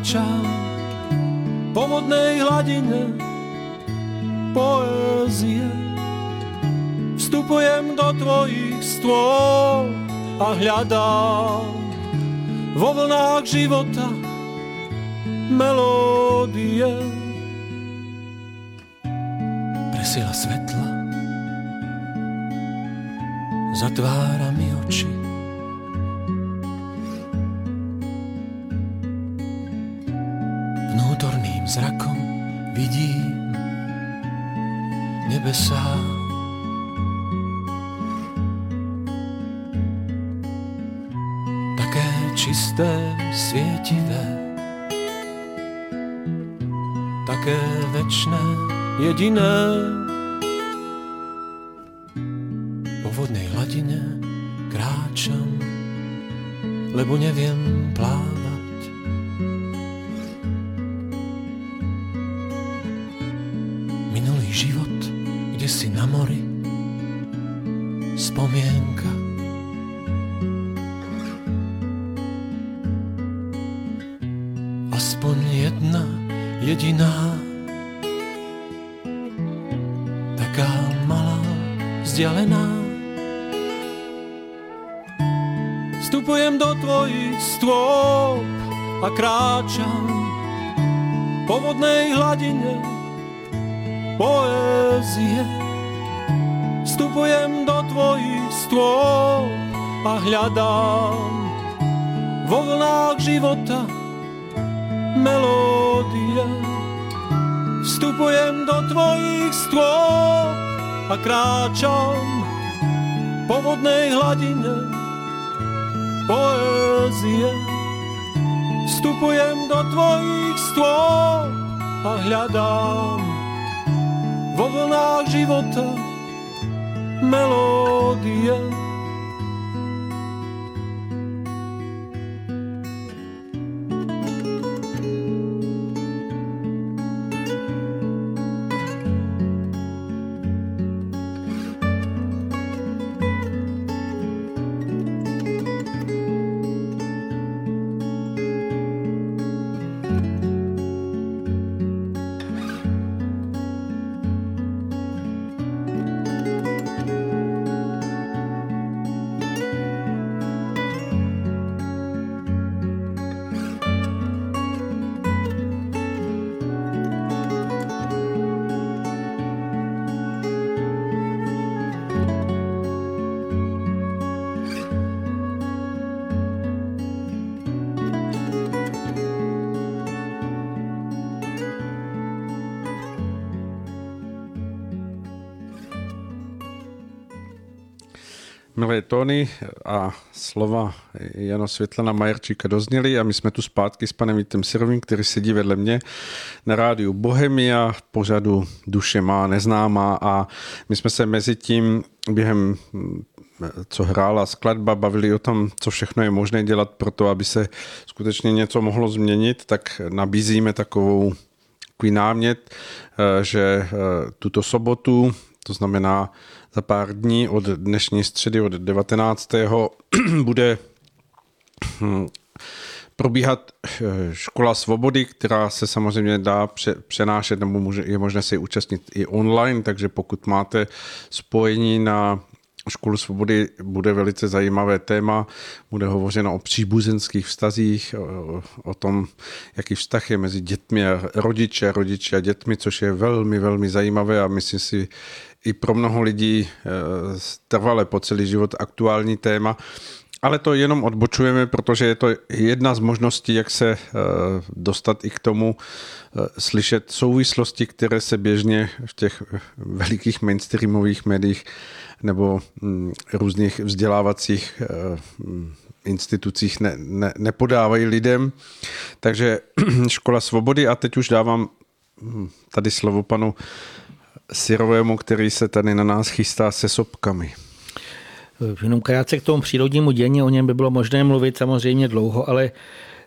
Kráčam po vodnej hladine poézie. Vstupujem do tvojich stôp a hľadám vo vlnách života také večné, jediné lebo neviem plávať. Minulý život, kde si na mori, spomienka. Aspoň jedna, jediná, vzdialená, Vstupujem do tvojich stôp a kráčam po vodnej hladine poézie. Vstupujem do tvojich stôp a hľadám vo vlnách života melódie. Vstupujem do tvojich stôp a kráčam po vodnej hladine poézie. Vstupujem do tvojich stôl a hľadám vo vlnách života melódie. Milé Tony a slova Jana Světlana Majerčíka dozněly a my jsme tu zpátky s panem Vítem Sirovým, který sedí vedle mě na rádiu Bohemia, pořadu Duše má neznámá a my jsme se mezi tím během co hrála skladba, bavili o tom, co všechno je možné dělat pro to, aby se skutečně něco mohlo změnit, tak nabízíme takovou takový námět, eh, že eh, tuto sobotu, to znamená za pár dní od dnešní středy, od 19. [clears throat] bude hm, probíhat eh, škola svobody, která se samozřejmě dá přenášet nebo je možné se účastnit i online, takže pokud máte spojení na Školu svobody bude velice zajímavé téma. Bude hovořeno o příbuzenských vztazích, o, o tom, jaký vztah je mezi dětmi a rodiče, rodiče a dětmi, což je velmi, velmi zajímavé a myslím si i pro mnoho lidí eh, trvale po celý život aktuální téma. Ale to jenom odbočujeme, protože je to jedna z možností, jak se eh, dostat i k tomu eh, slyšet souvislosti, které se běžně v těch velikých mainstreamových médiích nebo mm, různých vzdělávacích mm, institucích ne, ne, nepodávají lidem. Takže [clears throat] škola svobody a teď už dávám mm, tady slovo panu Sirovému, který se tady na nás chystá se sopkami. Jenom krátce k tomu přírodnímu dění, o něm by bylo možné mluvit samozřejmě dlouho, ale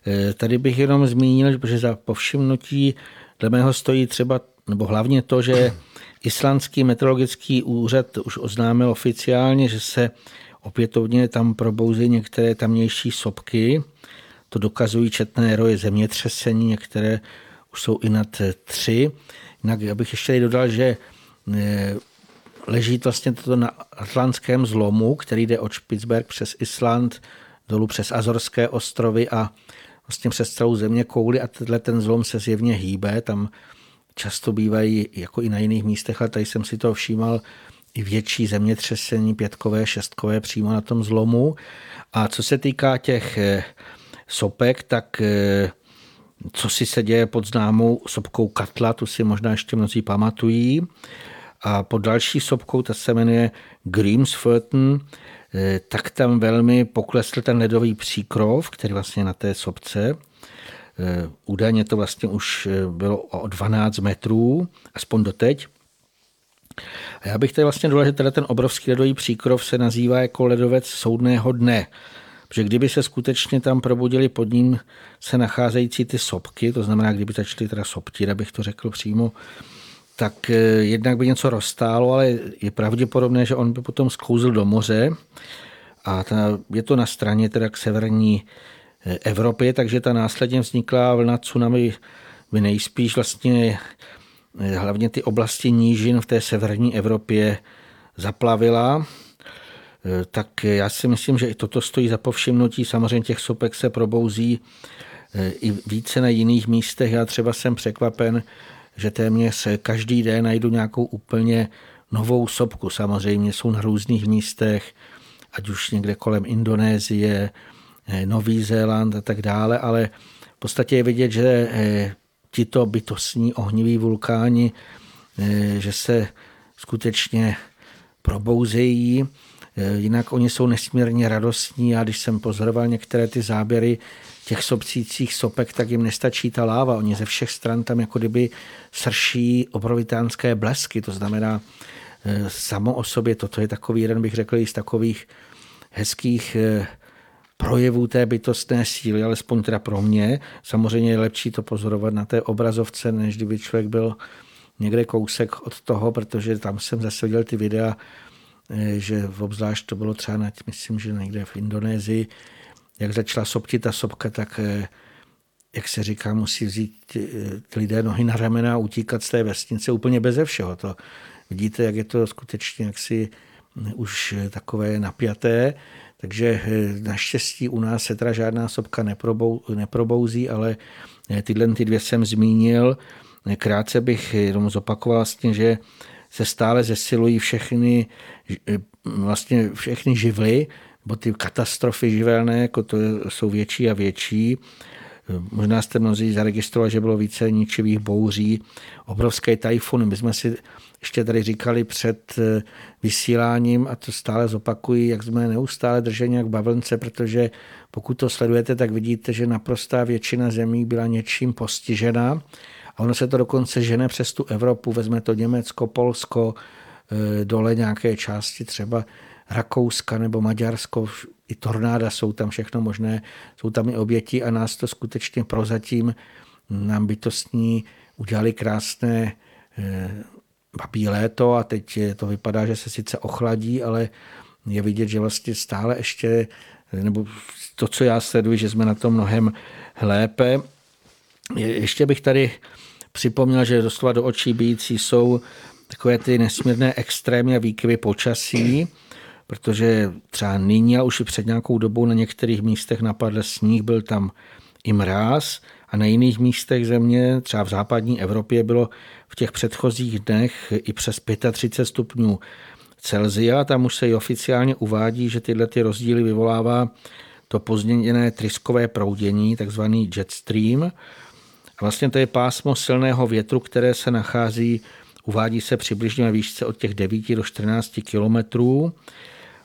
eh, tady bych jenom zmínil, že za povšimnutí dle mého stojí třeba, nebo hlavně to, že [clears throat] Islandský meteorologický úřad už oznámil oficiálně, že se opětovně tam probouzí některé tamnější sopky. To dokazují četné roje zemětřesení, některé už jsou i nad tři. Jinak bych ještě dodal, že eh, leží vlastně toto na atlantském zlomu, který jde od Špicberg přes Island dolů přes Azorské ostrovy a vlastně přes celou země kouli a tenhle ten zlom se zjevně hýbe. Tam často bývají jako i na jiných místech, ale tady jsem si to všímal i větší zemětřesení, pětkové, šestkové přímo na tom zlomu. A co se týká těch eh, sopek, tak eh, co si se děje pod známou sopkou Katla, tu si možná ještě mnozí pamatují. A pod další sopkou, ta se jmenuje Grimsfurten, eh, tak tam velmi poklesl ten ledový příkrov, který vlastně na té sopce. Eh, údajně to vlastně už eh, bylo o 12 metrů, aspoň doteď. A já bych tady vlastně dodal, že teda ten obrovský ledový příkrov se nazývá jako ledovec soudného dne. Protože kdyby se skutečně tam probudili pod ním se nacházející ty sopky, to znamená, kdyby začaly teda soptit, abych to řekl přímo, tak eh, jednak by něco rozstálo, ale je pravděpodobné, že on by potom sklouzl do moře a ta, je to na straně teda k severní eh, Evropě, takže ta následně vzniklá vlna tsunami by nejspíš vlastně eh, hlavně ty oblasti nížin v té severní Evropě zaplavila. Tak já si myslím, že i toto stojí za povšimnutí. Samozřejmě těch sopek se probouzí i více na jiných místech. Já třeba jsem překvapen, že téměř každý den najdu nějakou úplně novou sopku. Samozřejmě jsou na různých místech, ať už někde kolem Indonésie, eh, Nový Zéland a tak dále, ale v podstatě je vidět, že eh, tito bytostní ohniví vulkáni, eh, že se skutečně probouzejí, jinak oni jsou nesmírně radostní a když jsem pozoroval některé ty záběry těch sobcících sopek, tak jim nestačí ta láva. Oni ze všech stran tam jako kdyby srší obrovitánské blesky. To znamená, e, samo o sobě toto je takový jeden, bych řekl, z takových hezkých e, projevů té bytostné síly, alespoň teda pro mě. Samozřejmě je lepší to pozorovat na té obrazovce, než kdyby člověk byl někde kousek od toho, protože tam jsem zase viděl ty videa, e, že obzvlášť to bylo třeba, na, myslím, že někde v Indonésii, jak začala soptit ta sopka, tak eh, jak se říká, musí vzít eh, lidé nohy na ramena a utíkat z té vesnice úplně beze všeho. To vidíte, jak je to skutečně jaksi eh, už takové napjaté, takže naštěstí u nás se teda žádná sopka neprobou, neprobouzí, ale tyhle ty dvě jsem zmínil. Krátce bych jenom zopakoval vlastně, že se stále zesilují všechny, vlastně všechny živly, bo ty katastrofy živelné jako to jsou větší a větší. Možná jste mnozí zaregistrovali, že bylo více ničivých bouří, obrovské tajfuny. My jsme si ještě tady říkali před eh, vysíláním, a to stále zopakuji, jak jsme neustále drženi jak bavlnce, protože pokud to sledujete, tak vidíte, že naprostá většina zemí byla něčím postižena. A ono se to dokonce žene přes tu Evropu, vezme to Německo, Polsko, eh, dole nějaké části třeba Rakouska nebo Maďarsko, i tornáda jsou tam všechno možné, jsou tam i oběti a nás to skutečně prozatím nám bytostní udělali krásné eh, babí léto a teď to vypadá, že se sice ochladí, ale je vidět, že vlastně stále ještě, nebo to, co já sleduji, že jsme na tom mnohem lépe. Ještě bych tady připomněl, že doslova do očí bíjící jsou takové ty nesmírné extrémy a výkyvy počasí, protože třeba nyní a už i před nějakou dobou na některých místech napadl sníh, byl tam i mráz a na jiných místech země, třeba v západní Evropě, bylo v těch předchozích dnech i přes 35 stupňů Celzia. Tam už se i oficiálně uvádí, že tyhle ty rozdíly vyvolává to pozměněné tryskové proudění, takzvaný jet stream. A vlastně to je pásmo silného větru, které se nachází, uvádí se přibližně na výšce od těch 9 do 14 kilometrů.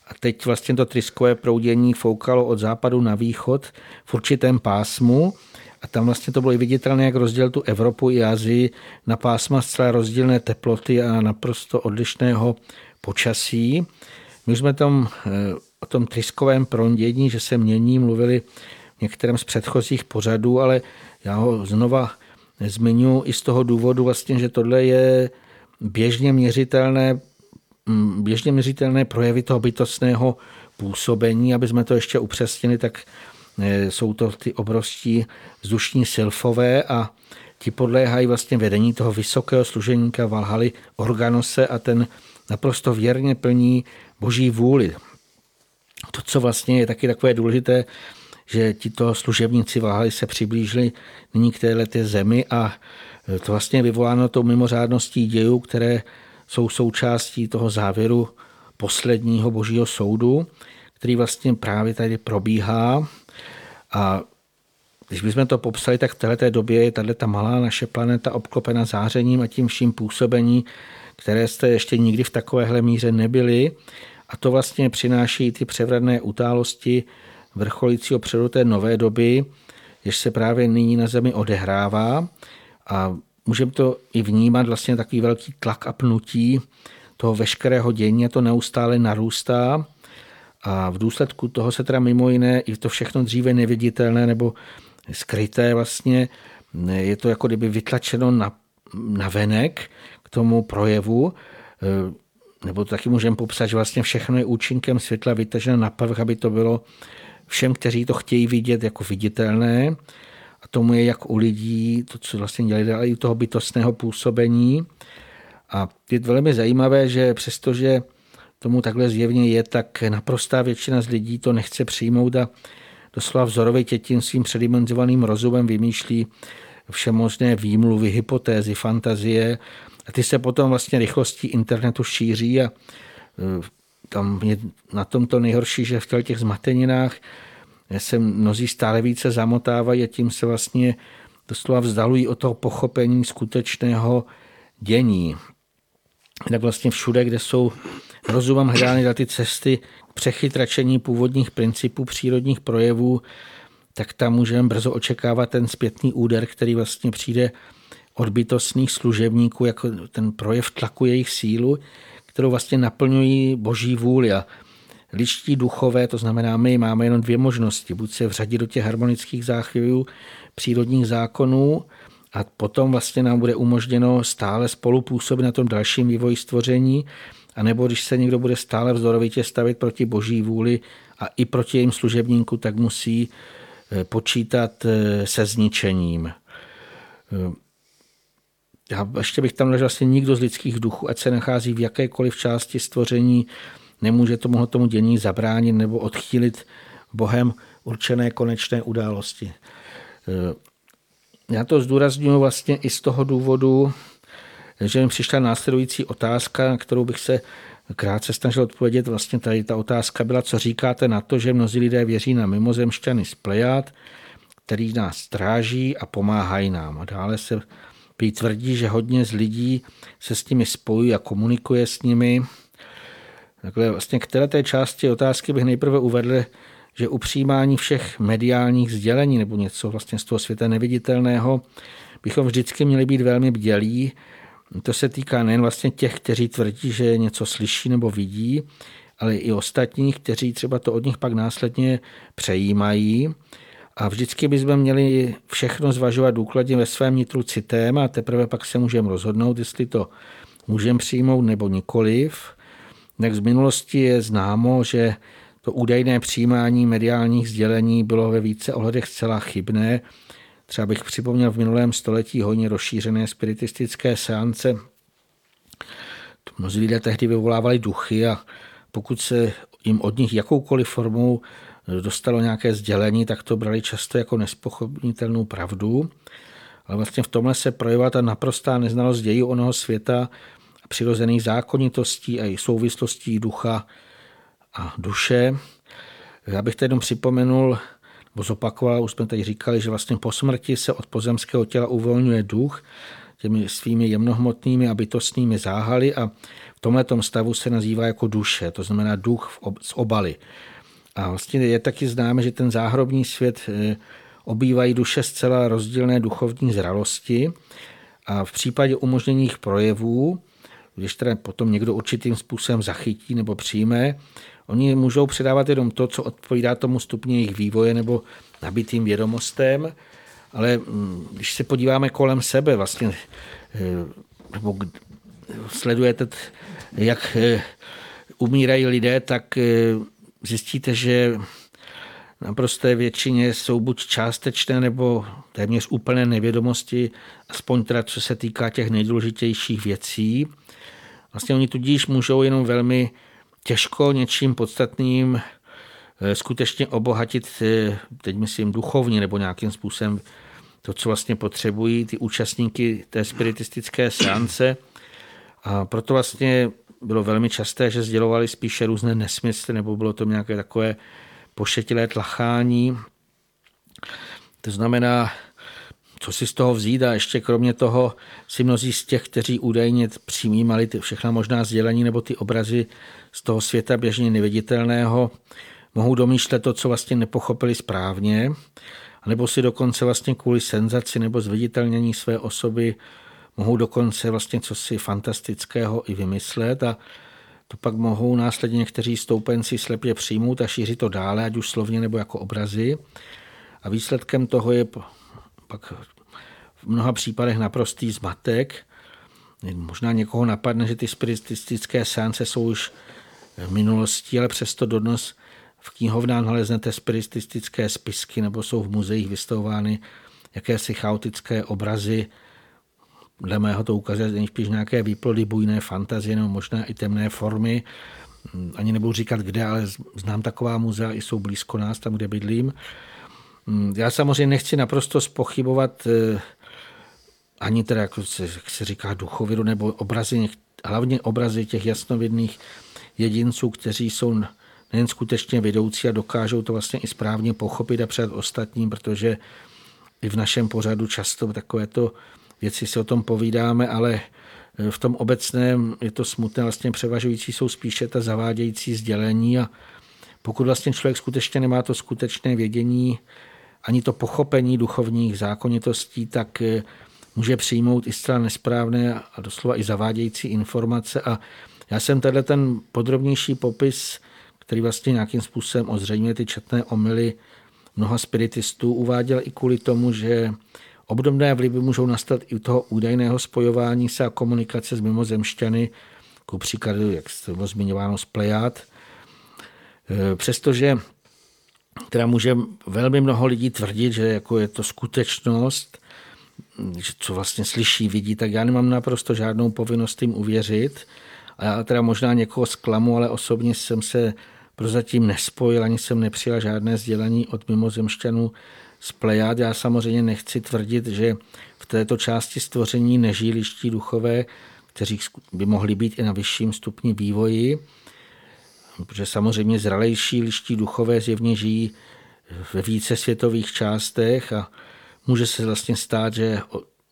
A teď vlastně to tryskové proudění foukalo od západu na východ v určitém pásmu a tam vlastně to bylo i viditelné, jak rozdělil tu Evropu i Azii na pásma zcela rozdílné teploty a naprosto odlišného počasí. My jsme tam eh, o tom tryskovém proudění, že se mění, mluvili v některém z předchozích pořadů, ale já ho znova zmiňu i z toho důvodu, vlastně, že tohle je běžně měřitelné Mm, běžně měřitelné projevy toho bytostného působení. Aby jsme to ještě upřesnili, tak e, jsou to ty obrovští vzdušní silfové a ti podléhají vlastně vedení toho vysokého služeníka Valhaly Organose a ten naprosto věrně plní boží vůli. To, co vlastně je taky takové důležité, že tito služebníci Valhaly se přiblížili nyní k této zemi a to vlastně vyvoláno tou mimořádností dějů, které jsou součástí toho závěru posledního božího soudu, který vlastně právě tady probíhá. A když bychom to popsali, tak v této době je tato malá naše planeta obklopena zářením a tím vším působení, které jste ještě nikdy v takovéhle míře nebyli. A to vlastně přináší ty převratné utálosti vrcholícího předu té nové doby, jež se právě nyní na Zemi odehrává. A můžeme to i vnímat vlastně takový velký tlak a pnutí toho veškerého dění a to neustále narůstá. A v důsledku toho se teda mimo jiné i to všechno dříve neviditelné nebo skryté vlastně, je to jako kdyby vytlačeno na, na venek k tomu projevu, e, nebo to taky můžeme popsat, že vlastně všechno je účinkem světla vytaženo na povrch, aby to bylo všem, kteří to chtějí vidět, jako viditelné a tomu je jak u lidí, to, co vlastně dělali, ale i u toho bytostného působení. A je velmi zajímavé, že přestože tomu takhle zjevně je, tak naprostá většina z lidí to nechce přijmout a doslova vzorově tětin svým předimenzovaným rozumem vymýšlí všemožné výmluvy, hypotézy, fantazie a ty se potom vlastně rychlostí internetu šíří a e, tam je na tom to nejhorší, že v těch zmateninách se mnozí stále více zamotávají a tím se vlastně doslova vzdalují od toho pochopení skutečného dění. Tak vlastně všude, kde jsou rozumem hledány ty cesty k přechytračení původních principů přírodních projevů, tak tam můžeme brzo očekávat ten zpětný úder, který vlastně přijde od bytostných služebníků, jako ten projev tlaku jejich sílu, kterou vlastně naplňují boží vůli. A ličtí duchové, to znamená my, máme jenom dvě možnosti. Buď se vřadit do těch harmonických záchvěvů přírodních zákonů a potom vlastně nám bude umožněno stále spolupůsobit na tom dalším vývoji stvoření, a nebo když se někdo bude stále vzdorovitě stavit proti boží vůli a i proti jejím služebníku, tak musí eh, počítat eh, se zničením. Já ještě bych tam nežil vlastně nikdo z lidských duchů, ať se nachází v jakékoliv části stvoření, nemůže tomu, tomu dění zabránit nebo odchýlit Bohem určené konečné události. Eh, já to zdůraznuju vlastně i z toho důvodu, že mi přišla následující otázka, na kterou bych se krátce snažil odpovědět. Vlastně tady ta otázka byla, co říkáte na to, že mnozí lidé věří na mimozemšťany z Plejad, který nás stráží a pomáhají nám. A dále se prý tvrdí, že hodně z lidí se s nimi spojí a komunikuje s nimi. Takhle vlastně k té části otázky bych nejprve uvedl, že u přijímání všech mediálních sdělení nebo něco vlastně z toho světa neviditelného bychom vždycky měli být velmi bdělí. To se týká nejen vlastně těch, kteří tvrdí, že něco slyší nebo vidí, ale i ostatních, kteří třeba to od nich pak následně přejímají. A vždycky bychom měli všechno zvažovat důkladně ve svém nitru citem a teprve pak se můžeme rozhodnout, jestli to můžeme přijmout nebo nikoliv. Tak z minulosti je známo, že to údajné přijímání mediálních sdělení bylo ve více ohledech zcela chybné. Třeba bych připomněl v minulém století hodně rozšířené spiritistické seance. Mnozí lidé tehdy vyvolávali duchy a pokud se jim od nich jakoukoliv formou dostalo nějaké sdělení, tak to brali často jako nespochopnitelnou pravdu. Ale vlastně v tomhle se projevovala ta naprostá neznalost dějí onoho světa, přirozených zákonitostí a i souvislostí ducha a duše. Já bych tedy jenom připomenul, nebo zopakoval, už jsme tady říkali, že vlastně po smrti se od pozemského těla uvolňuje duch těmi svými jemnohmotnými a bytostnými záhaly a v tomhle stavu se nazývá jako duše, to znamená duch z obaly. A vlastně je taky známe, že ten záhrobní svět eh, obývají duše zcela rozdílné duchovní zralosti a v případě umožněných projevů, když teda potom někdo určitým způsobem zachytí nebo přijme, oni můžou předávat jenom to, co odpovídá tomu stupni jejich vývoje nebo nabitým vědomostem, ale mm, když se podíváme kolem sebe, vlastně, eh, nebo sledujete, jak eh, umírají lidé, tak zjistíte, že naprosté většině jsou buď částečné nebo téměř úplné nevědomosti, aspoň teda co se týká těch nejdůležitějších věcí. Vlastně oni tudíž můžou jenom velmi těžko něčím podstatným eh, skutečně obohatit, eh, teď myslím duchovně nebo nějakým způsobem to, co vlastně potřebují ty účastníky té spiritistické seance. A proto vlastně bylo velmi časté, že sdělovali spíše různé nesmysly, nebo bylo to nějaké takové pošetilé tlachání. To znamená, co si z toho vzít a ještě kromě toho si mnozí z těch, kteří údajně přijímali ty všechna možná sdělení nebo ty obrazy z toho světa běžně neviditelného, mohou domýšlet to, co vlastně nepochopili správně, nebo si dokonce vlastně kvůli senzaci nebo zviditelnění své osoby mohou dokonce vlastně cosi fantastického i vymyslet a to pak mohou následně někteří stoupenci slepě přijmout a šířit to dále, ať už slovně nebo jako obrazy. A výsledkem toho je pak v mnoha případech naprostý zmatek. Možná někoho napadne, že ty spiritistické seance jsou už v minulosti, ale přesto dodnes v knihovnách naleznete spiritistické spisky nebo jsou v muzeích vystavovány jakési chaotické obrazy dle mého to ukazuje nejspíš nějaké výplody bujné fantazie nebo možná i temné formy. Ani nebudu říkat kde, ale znám taková muzea, i jsou blízko nás, tam, kde bydlím. Já samozřejmě nechci naprosto spochybovat eh, ani teda, jako se, jak se říká, duchovidu nebo obrazy, hlavně obrazy těch jasnovidných jedinců, kteří jsou nejen skutečně vedoucí a dokážou to vlastně i správně pochopit a před ostatním, protože i v našem pořadu často takové to věci si o tom povídáme, ale e, v tom obecném je to smutné, vlastně převažující jsou spíše ta zavádějící sdělení a pokud vlastně člověk skutečně nemá to skutečné vědění, ani to pochopení duchovních zákonitostí, tak e, může přijmout i zcela nesprávné a doslova i zavádějící informace. A já jsem tenhle ten podrobnější popis, který vlastně nějakým způsobem ozřejmuje ty četné omily mnoha spiritistů, uváděl i kvůli tomu, že Obdobné vlivy můžou nastat i u toho údajného spojování se a komunikace s mimozemšťany, ku příkladu, jak bylo zmiňováno, z Plejad. E, přestože teda může velmi mnoho lidí tvrdit, že jako je to skutečnost, že co vlastně slyší, vidí, tak já nemám naprosto žádnou povinnost jim uvěřit. A já teda možná někoho zklamu, ale osobně jsem se prozatím nespojil, ani jsem nepřijal žádné sdělení od mimozemšťanů z Plejad. Já samozřejmě nechci tvrdit, že v této části stvoření nežijí liští duchové, kteří by mohli být i na vyšším stupni vývoji, protože samozřejmě zralejší liští duchové zjevně žijí ve více světových částech a může se vlastně stát, že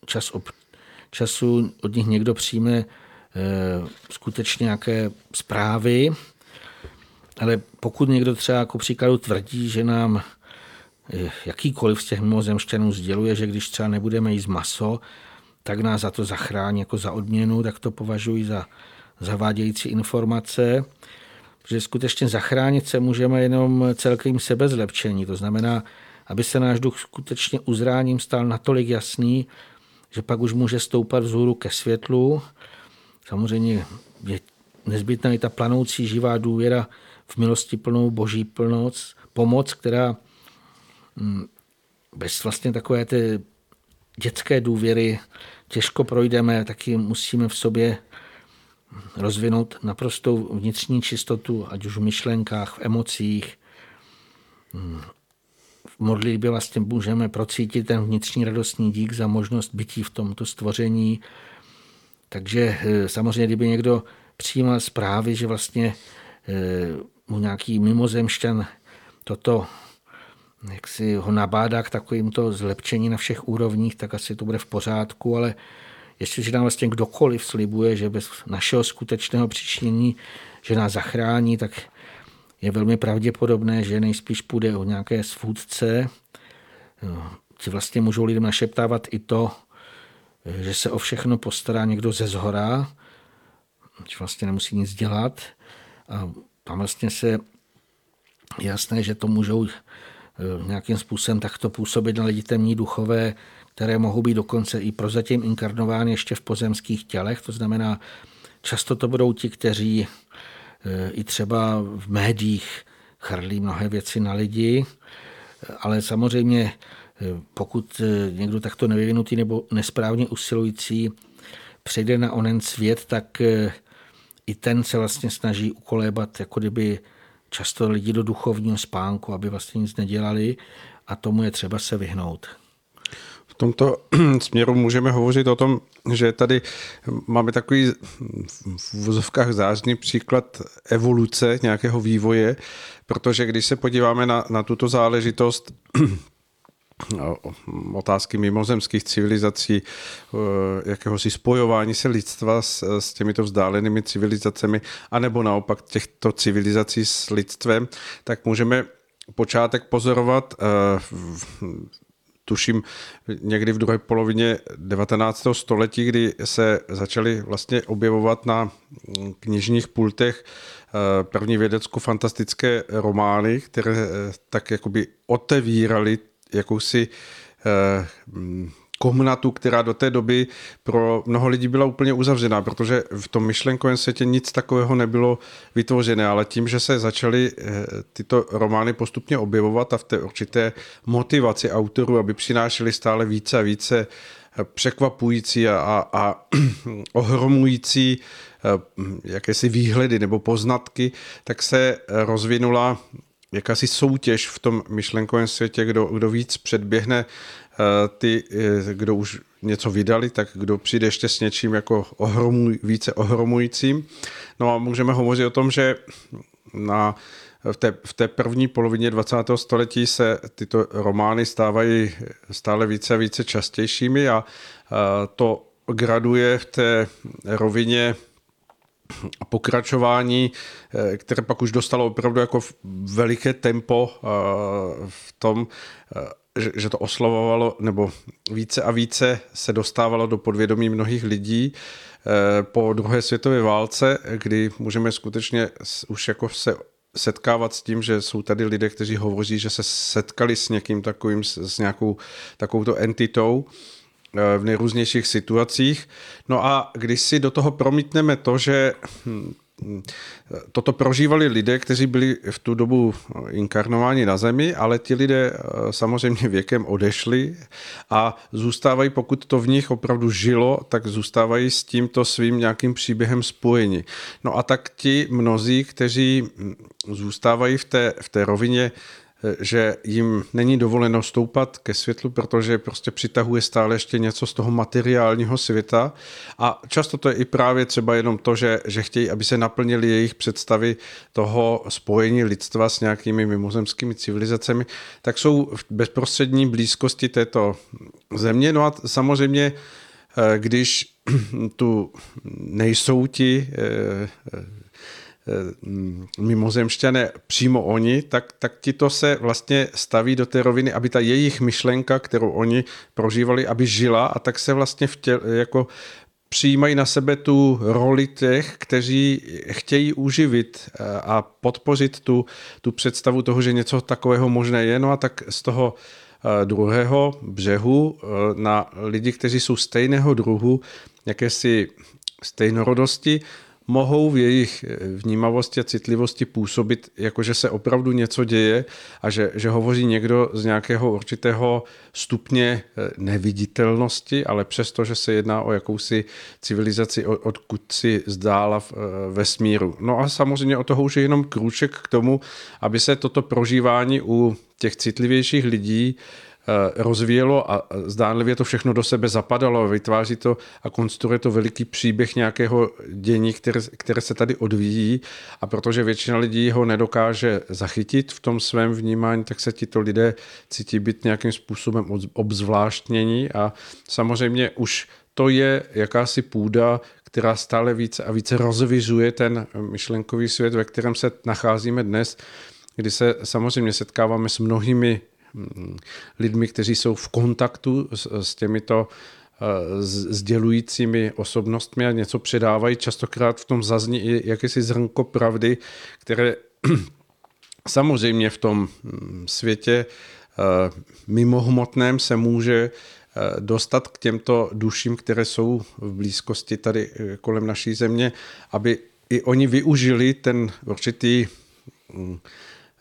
čas od času od nich někdo přijme eh, skutečně nějaké zprávy, ale pokud někdo třeba jako příkladu tvrdí, že nám jakýkoliv z těch mimozemšťanů sděluje, že když třeba nebudeme jíst maso, tak nás za to zachrání jako za odměnu, tak to považuji za zavádějící informace, že skutečně zachránit se můžeme jenom celkovým sebezlepčení. To znamená, aby se náš duch skutečně uzráním stal natolik jasný, že pak už může stoupat vzhůru ke světlu. Samozřejmě je nezbytná i ta planoucí živá důvěra v milosti plnou boží plnoc, pomoc, která bez vlastně takové ty dětské důvěry těžko projdeme, taky musíme v sobě rozvinout naprostou vnitřní čistotu, ať už v myšlenkách, v emocích. V modlitbě vlastně můžeme procítit ten vnitřní radostný dík za možnost bytí v tomto stvoření. Takže eh, samozřejmě, kdyby někdo přijímal zprávy, že vlastně eh, mu nějaký mimozemšťan toto jak si ho nabádá k takovýmto zlepšení na všech úrovních, tak asi to bude v pořádku, ale jestliže nám vlastně kdokoliv slibuje, že bez našeho skutečného přičinění, že nás zachrání, tak je velmi pravděpodobné, že nejspíš půjde o nějaké svůdce. Ti vlastně můžou lidem našeptávat i to, že se o všechno postará někdo ze zhora, že vlastně nemusí nic dělat. A tam vlastně se jasné, že to můžou nějakým způsobem takto působit na lidi temní duchové, které mohou být dokonce i prozatím inkarnovány ještě v pozemských tělech. To znamená, často to budou ti, kteří eh, i třeba v médiích chrlí mnohé věci na lidi, ale samozřejmě eh, pokud někdo takto nevyvinutý nebo nesprávně usilující přejde na onen svět, tak i ten se vlastně snaží ukolébat jako kdyby často lidi do duchovního spánku, aby vlastně nic nedělali a tomu je třeba se vyhnout. V tomto [clears throat] směru můžeme hovořit o tom, že tady máme takový v vozovkách zářný příklad evoluce nějakého vývoje, protože když se podíváme na, na tuto záležitost, [clears throat] otázky mimozemských civilizací, jakéhosi spojování se lidstva s, s těmito vzdálenými civilizacemi, anebo naopak těchto civilizací s lidstvem, tak můžeme počátek pozorovat eh, tuším někdy v druhé polovině 19. století, kdy se začaly vlastně objevovat na knižních pultech eh, první vědecko-fantastické romány, které tak jakoby otevíraly jakousi eh, komnatu, která do té doby pro mnoho lidí byla úplně uzavřená, protože v tom myšlenkovém světě nic takového nebylo vytvořené, ale tím, že se začaly eh, tyto romány postupně objevovat a v té určité motivaci autorů, aby přinášeli stále více a více eh, překvapující a, a, a [clears throat] ohromující jakési výhledy nebo poznatky, tak se rozvinula jakási soutěž v tom myšlenkovém světě, kdo, kdo víc předběhne eh, ty, eh, kdo už něco vydali, tak kdo přijde ještě s něčím jako ohromuj, více ohromujícím. No a můžeme hovořit o tom, že na, v, té, v té první polovině 20. století se tyto romány stávají stále více a více častějšími a eh, to graduje v té rovině a pokračování, eh, které pak už dostalo opravdu jako veliké tempo eh, v tom, eh, že to oslovovalo, nebo více a více se dostávalo do podvědomí mnohých lidí po druhé světové válce, kdy můžeme skutečně už jako se setkávat s tím, že jsou tady lidé, kteří hovoří, že se setkali s někým takovým, s nějakou takovouto entitou, v nejrůznějších situacích. No a když si do toho promítneme to, že hm, toto prožívali lidé, kteří byli v tu dobu inkarnováni na Zemi, ale ti lidé eh, samozřejmě věkem odešli a zůstávají, pokud to v nich opravdu žilo, tak zůstávají s tímto svým nějakým příběhem spojeni. No a tak ti mnozí, kteří hm, zůstávají v té, v té rovině že jim není dovoleno stoupat ke světlu, protože prostě přitahuje stále ještě něco z toho materiálního světa a často to je i právě třeba jenom to, že, že chtějí, aby se naplnili jejich představy toho spojení lidstva s nějakými mimozemskými civilizacemi, tak jsou v bezprostřední blízkosti této země. No a samozřejmě, eh, když [clears throat] tu nejsou ti eh, Eh, mimozemšťané přímo oni, tak, tak ti to se vlastně staví do té roviny, aby ta jejich myšlenka, kterou oni prožívali, aby žila a tak se vlastně v tě, jako přijímají na sebe tu roli těch, kteří chtějí uživit eh, a podpořit tu, tu představu toho, že něco takového možné je. No a tak z toho eh, druhého břehu na lidi, kteří jsou stejného druhu, jakési stejnorodosti, mohou v jejich eh, vnímavosti a citlivosti působit, jako že se opravdu něco děje a že, že hovoří někdo z nějakého určitého stupně eh, neviditelnosti, ale přesto, že se jedná o jakousi civilizaci, odkud si zdála eh, vesmíru. No a samozřejmě o toho už je jenom krůček k tomu, aby se toto prožívání u těch citlivějších lidí rozvíjelo a zdánlivě to všechno do sebe zapadalo, vytváří to a konstruuje to veliký příběh nějakého dění, které, které se tady odvíjí. A protože většina lidí ho nedokáže zachytit v tom svém vnímání, tak se tito lidé cítí být nějakým způsobem obzvláštnění. A samozřejmě už to je jakási půda, která stále více a více rozvizuje ten myšlenkový svět, ve kterém se nacházíme dnes, kdy se samozřejmě setkáváme s mnohými lidmi, kteří jsou v kontaktu s, s těmito eh, sdělujícími osobnostmi a něco předávají. Častokrát v tom zazní i jakési zrnko pravdy, které [clears throat] samozřejmě v tom hm, světě eh, mimohmotném se může eh, dostat k těmto duším, které jsou v blízkosti tady kolem naší země, aby i oni využili ten určitý hm,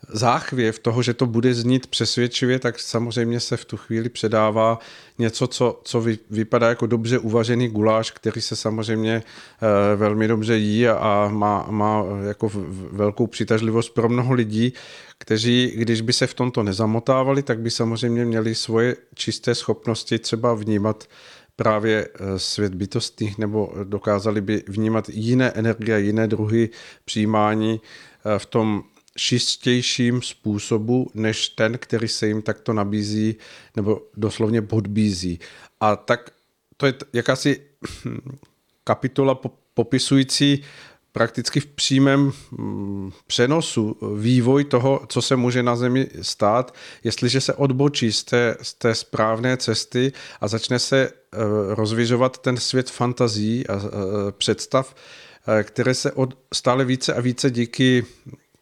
záchvěv toho, že to bude znít přesvědčivě, tak samozřejmě se v tu chvíli předává něco, co, co vy, vypadá jako dobře uvařený guláš, který se samozřejmě e, velmi dobře jí a, a má, má jako v, velkou přitažlivost pro mnoho lidí, kteří, když by se v tomto nezamotávali, tak by samozřejmě měli svoje čisté schopnosti třeba vnímat právě eh, svět bytostných nebo dokázali by vnímat jiné energie, jiné druhy přijímání eh, v tom čistějším způsobu, než ten, který se jim takto nabízí nebo doslovně podbízí. A tak to je jakási [clears throat] kapitola popisující prakticky v přímém mm, přenosu vývoj toho, co se může na Zemi stát, jestliže se odbočí z té, z té správné cesty a začne se eh, rozvěžovat ten svět fantazí a eh, představ, eh, které se od stále více a více díky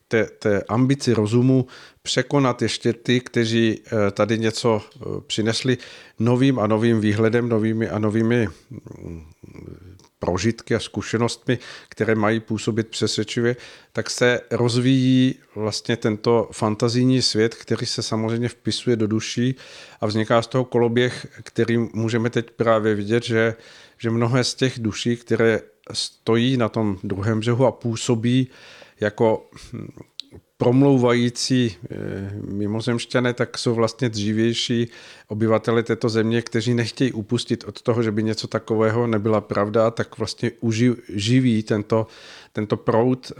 té, té ambici rozumu překonat ještě ty, kteří eh, tady něco eh, přinesli novým a novým výhledem, novými a novými mm, prožitky a zkušenostmi, které mají působit přesvědčivě, tak se rozvíjí vlastně tento fantazijní svět, který se samozřejmě vpisuje do duší a vzniká z toho koloběh, který můžeme teď právě vidět, že, že mnohé z těch duší, které stojí na tom druhém břehu a působí jako hm, promlouvající eh, mimozemšťané, tak jsou vlastně dřívější obyvatele této země, kteří nechtějí upustit od toho, že by něco takového nebyla pravda, tak vlastně živí tento, tento proud eh,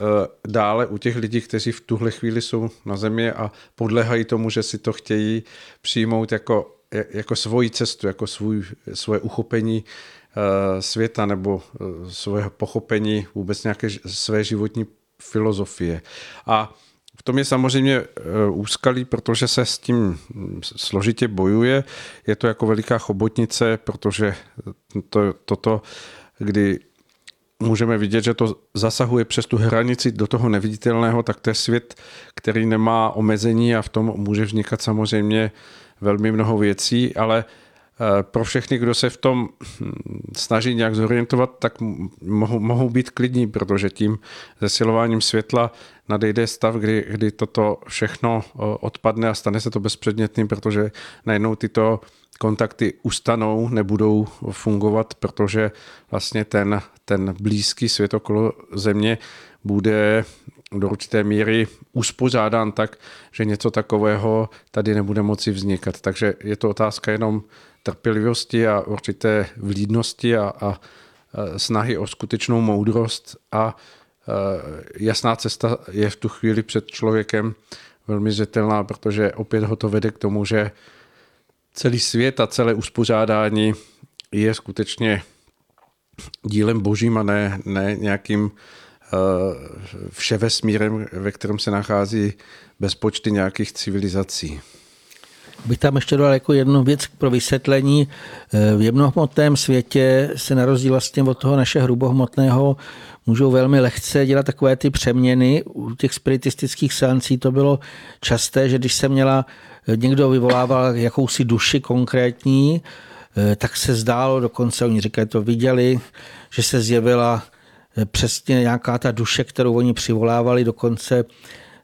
dále u těch lidí, kteří v tuhle chvíli jsou na zemi a podlehají tomu, že si to chtějí přijmout jako, jako svoji cestu, jako svůj, svoje uchopení eh, světa nebo svého pochopení vůbec nějaké své životní filozofie. A v tom je samozřejmě e, úskalí, protože se s tím složitě bojuje. Je to jako veliká chobotnice, protože to, toto, kdy můžeme vidět, že to zasahuje přes tu hranici do toho neviditelného, tak to je svět, který nemá omezení a v tom může vznikat samozřejmě velmi mnoho věcí, ale pro všechny, kdo se v tom hm, snaží nějak zorientovat, tak mohou, mohou být klidní, protože tím zesilováním světla nadejde stav, kdy, kdy toto všechno odpadne a stane se to bezpředmětným, protože najednou tyto kontakty ustanou, nebudou fungovat, protože vlastně ten, ten blízký svět okolo země bude do určité míry uspořádán tak, že něco takového tady nebude moci vznikat. Takže je to otázka jenom trpělivosti a určité vlídnosti a, a snahy o skutečnou moudrost a jasná cesta je v tu chvíli před člověkem velmi zřetelná, protože opět ho to vede k tomu, že celý svět a celé uspořádání je skutečně dílem božím a ne, ne nějakým vše vesmírem, ve kterém se nachází bezpočty nějakých civilizací. Bych tam ještě dal jako jednu věc pro vysvětlení. V jemnohmotném světě se na rozdíl vlastně od toho naše hrubohmotného můžou velmi lehce dělat takové ty přeměny. U těch spiritistických seancí to bylo časté, že když se měla, někdo vyvolával jakousi duši konkrétní, tak se zdálo, dokonce oni říkají, to viděli, že se zjevila přesně nějaká ta duše, kterou oni přivolávali, dokonce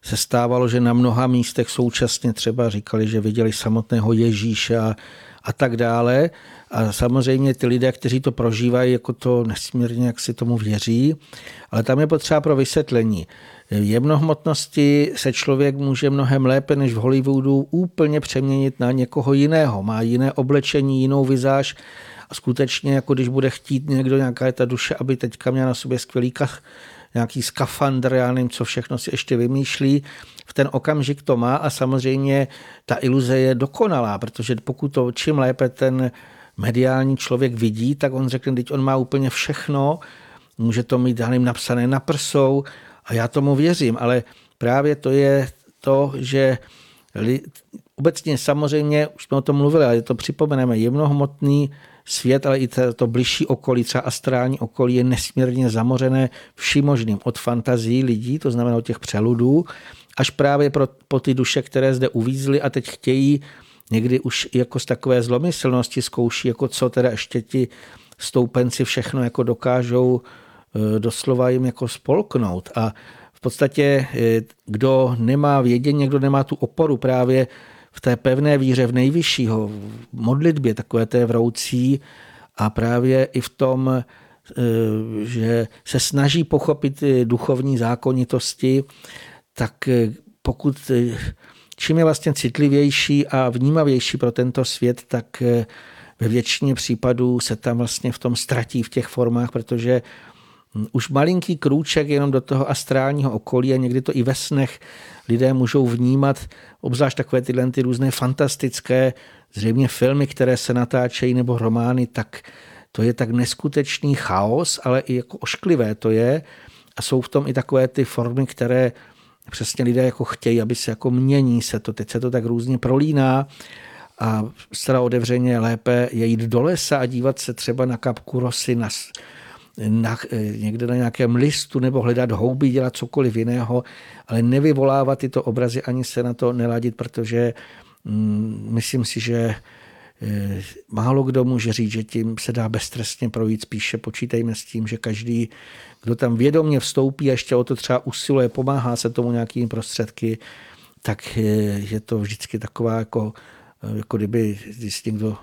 se stávalo, že na mnoha místech současně třeba říkali, že viděli samotného Ježíše a, a tak dále. A samozřejmě ty lidé, kteří to prožívají, jako to nesmírně, jak si tomu věří, ale tam je potřeba pro vysvětlení. V jemnohmotnosti se člověk může mnohem lépe než v Hollywoodu úplně přeměnit na někoho jiného. Má jiné oblečení, jinou vizáž a skutečně, jako když bude chtít někdo, nějaká je ta duše, aby teďka měla na sobě skvělý kach, nějaký skafandr, já nevím, co všechno si ještě vymýšlí, v ten okamžik to má a samozřejmě ta iluze je dokonalá, protože pokud to čím lépe ten mediální člověk vidí, tak on řekne, teď on má úplně všechno, může to mít, já nevím, napsané na prsou a já tomu věřím, ale právě to je to, že obecně samozřejmě, už jsme o tom mluvili, ale to připomeneme, jemnohmotný svět, ale i to, bližší okolí, třeba astrální okolí je nesmírně zamořené vším možným. Od fantazí lidí, to znamená od těch přeludů, až právě pro, po ty duše, které zde uvízly a teď chtějí někdy už jako z takové zlomyslnosti zkouší, jako co teda ještě ti stoupenci všechno jako dokážou e, doslova jim jako spolknout. A v podstatě, e, kdo nemá vědění, kdo nemá tu oporu právě v té pevné víře v nejvyššího, v modlitbě takové té vroucí a právě i v tom, e, že se snaží pochopit duchovní zákonitosti, tak e, pokud e, čím je vlastně citlivější a vnímavější pro tento svět, tak ve většině případů se tam vlastně v tom ztratí v těch formách, protože už malinký krůček jenom do toho astrálního okolí a někdy to i ve snech lidé můžou vnímat, obzvlášť takové tyhle ty různé fantastické, zřejmě filmy, které se natáčejí nebo romány, tak to je tak neskutečný chaos, ale i jako ošklivé to je. A jsou v tom i takové ty formy, které přesně lidé jako chtějí, aby se jako mění se to. Teď se to tak různě prolíná a zcela otevřeně lépe je jít do lesa a dívat se třeba na kapku rosy, na na, eh, někde na nějakém listu nebo hledat houby, dělat cokoliv jiného, ale nevyvolávat tyto obrazy ani se na to neladit, protože mm, myslím si, že eh, málo kdo může říct, že tím se dá beztrestně projít. Spíše počítejme s tím, že každý, kdo tam vědomě vstoupí a ještě o to třeba usiluje, pomáhá se tomu nějakými prostředky, tak je to vždycky taková jako, jako kdyby když někdo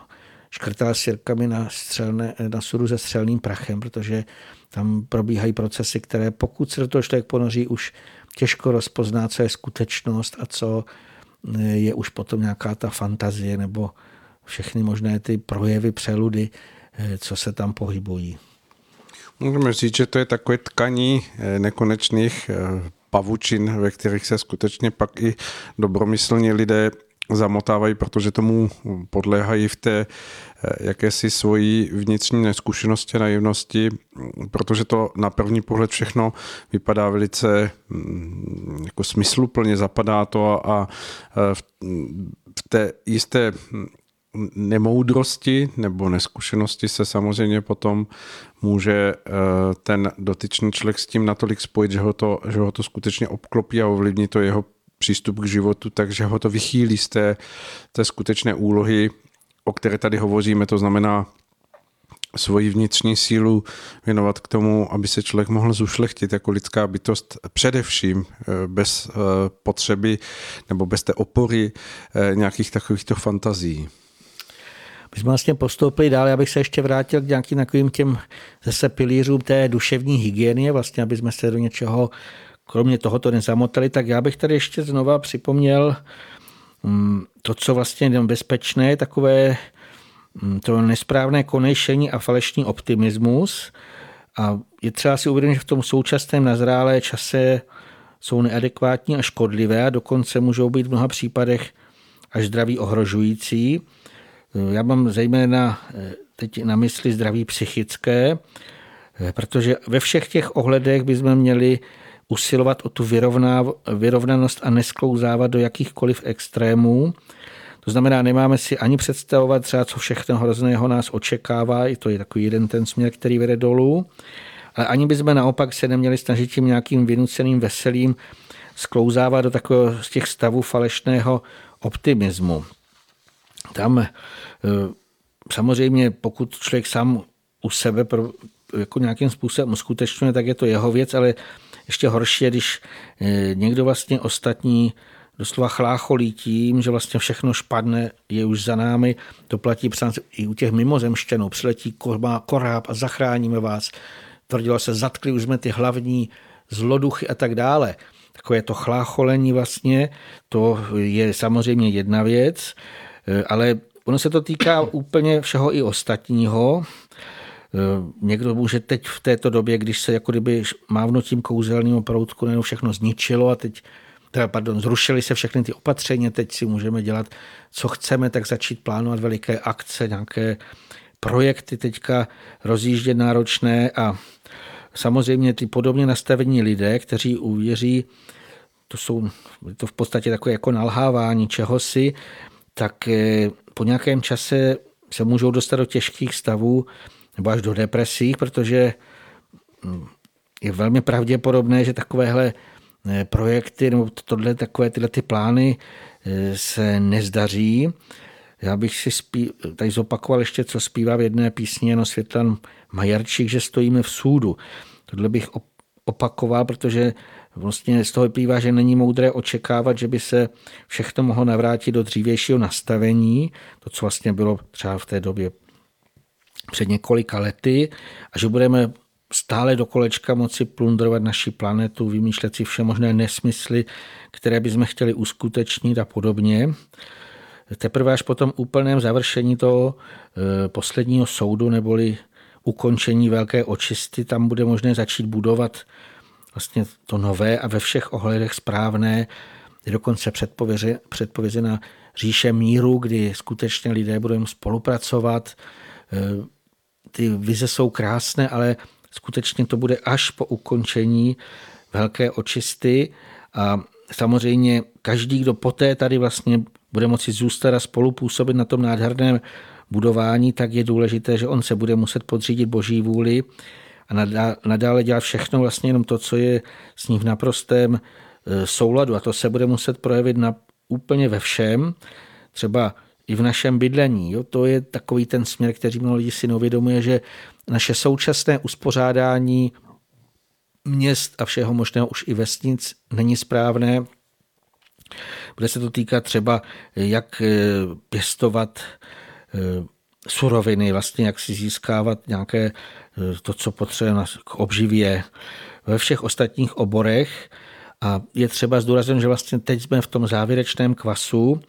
škrtala sirkami na, střelné, na sudu se střelným prachem, protože tam probíhají procesy, které pokud se do toho člověk ponoří, už těžko rozpozná, co je skutečnost a co je už potom nějaká ta fantazie nebo všechny možné ty projevy, přeludy, co se tam pohybují. Můžeme říct, že to je takové tkaní eh, nekonečných eh, pavučin, ve kterých se skutečně pak i dobromyslní lidé zamotávají, protože tomu podléhají v té eh, jakési svojí vnitřní neskušenosti, naivnosti, protože to na první pohled všechno vypadá velice mm, jako smysluplně, zapadá to a eh, v té jisté nemoudrosti nebo neskušenosti se samozřejmě potom může eh, ten dotyčný člověk s tím natolik spojit, že ho to, že ho to skutečně obklopí a ovlivní to jeho přístup k životu, takže ho to vychýlí z té, té skutečné úlohy, o které tady hovoříme, to znamená svoji vnitřní sílu věnovat k tomu, aby se člověk mohl zušlechtit jako lidská bytost především eh, bez eh, potřeby nebo bez té opory eh, nějakých takovýchto fantazí. My jsme vlastně postoupili dál, abych se ještě vrátil k nějakým takovým těm zase pilířům té duševní hygieny, vlastně aby jsme se do něčeho kromě tohoto nezamotali, tak já bych tady ještě znova připomněl mm, to, co vlastně je bezpečné, takové mm, to nesprávné konejšení a falešný optimismus. A je třeba si uvědomit, že v tom současném nazrálé čase jsou neadekvátní a škodlivé a dokonce můžou být v mnoha případech až zdraví ohrožující. Já mám zejména eh, teď na mysli zdraví psychické, eh, protože ve všech těch ohledech bychom měli usilovat o tu vyrovnanost a nesklouzávat do jakýchkoliv extrémů. To znamená, nemáme si ani představovat třeba, co všechno hrozného nás očekává, i to je takový jeden ten směr, který vede dolů, ale ani bychom naopak se neměli snažit tím nějakým vynuceným veselým sklouzávat do takového z těch stavů falešného optimismu. Tam eh, samozřejmě, pokud člověk sám u sebe jako nějakým způsobem uskutečňuje, tak je to jeho věc, ale ještě horší je, když eh, někdo vlastně ostatní doslova chlácholí tím, že vlastně všechno špadne, je už za námi. To platí i u těch mimozemštěnů. Přiletí koráb a zachráníme vás. Tvrdilo se, zatkli už jsme ty hlavní zloduchy a tak dále. Takové to chlácholení vlastně, to je samozřejmě jedna věc, eh, ale ono se to týká úplně všeho i ostatního. Eh, někdo může teď v této době, když se jako kdyby mávnutím kouzelného proutku nebo všechno zničilo a teď teda, pardon, zrušili se všechny ty opatření, teď si můžeme dělat, co chceme, tak začít plánovat veliké akce, nějaké projekty teďka rozjíždět náročné a samozřejmě ty podobně nastavení lidé, kteří uvěří, to jsou to v podstatě takové jako nalhávání čehosi, tak eh, po nějakém čase se můžou dostat do těžkých stavů nebo až do depresí, protože hm, je velmi pravděpodobné, že takovéhle eh, projekty nebo tohle, takové tyhle ty plány eh, se nezdaří. Já bych si spí, tady zopakoval ještě, co zpívá v jedné písni no Světlan Majarčík, že stojíme v soudu. Tohle bych opakoval, protože vlastně z toho vyplývá, že není moudré očekávat, že by se všechno mohlo navrátit do dřívějšího nastavení, to, co vlastně bylo třeba v té době před několika lety, a že budeme stále do kolečka moci plundrovat naši planetu, vymýšlet si vše možné nesmysly, které bychom chtěli uskutečnit a podobně. Teprve až po tom úplném završení toho eh, posledního soudu neboli ukončení velké očisty, tam bude možné začít budovat vlastně to nové a ve všech ohledech správné, je dokonce předpovězena říše míru, kdy skutečně lidé budou spolupracovat. E, ty vize jsou krásné, ale skutečně to bude až po ukončení velké očisty a samozřejmě každý, kdo poté tady vlastně bude moci zůstat a spolupůsobit na tom nádherném budování, tak je důležité, že on se bude muset podřídit boží vůli a nadále dělat všechno vlastně jenom to, co je s ním v naprostém e, souladu. A to se bude muset projevit na úplně ve všem, třeba i v našem bydlení. Jo? To je takový ten směr, který mnoho lidí si neuvědomuje, že naše současné uspořádání měst a všeho možného už i vesnic není správné. Bude se to týkat třeba, jak e, pěstovat e, suroviny, vlastně jak si získávat nějaké to, co potřebujeme k obživě ve všech ostatních oborech. A je třeba zdůraznit, že vlastně teď jsme v tom závěrečném kvasu,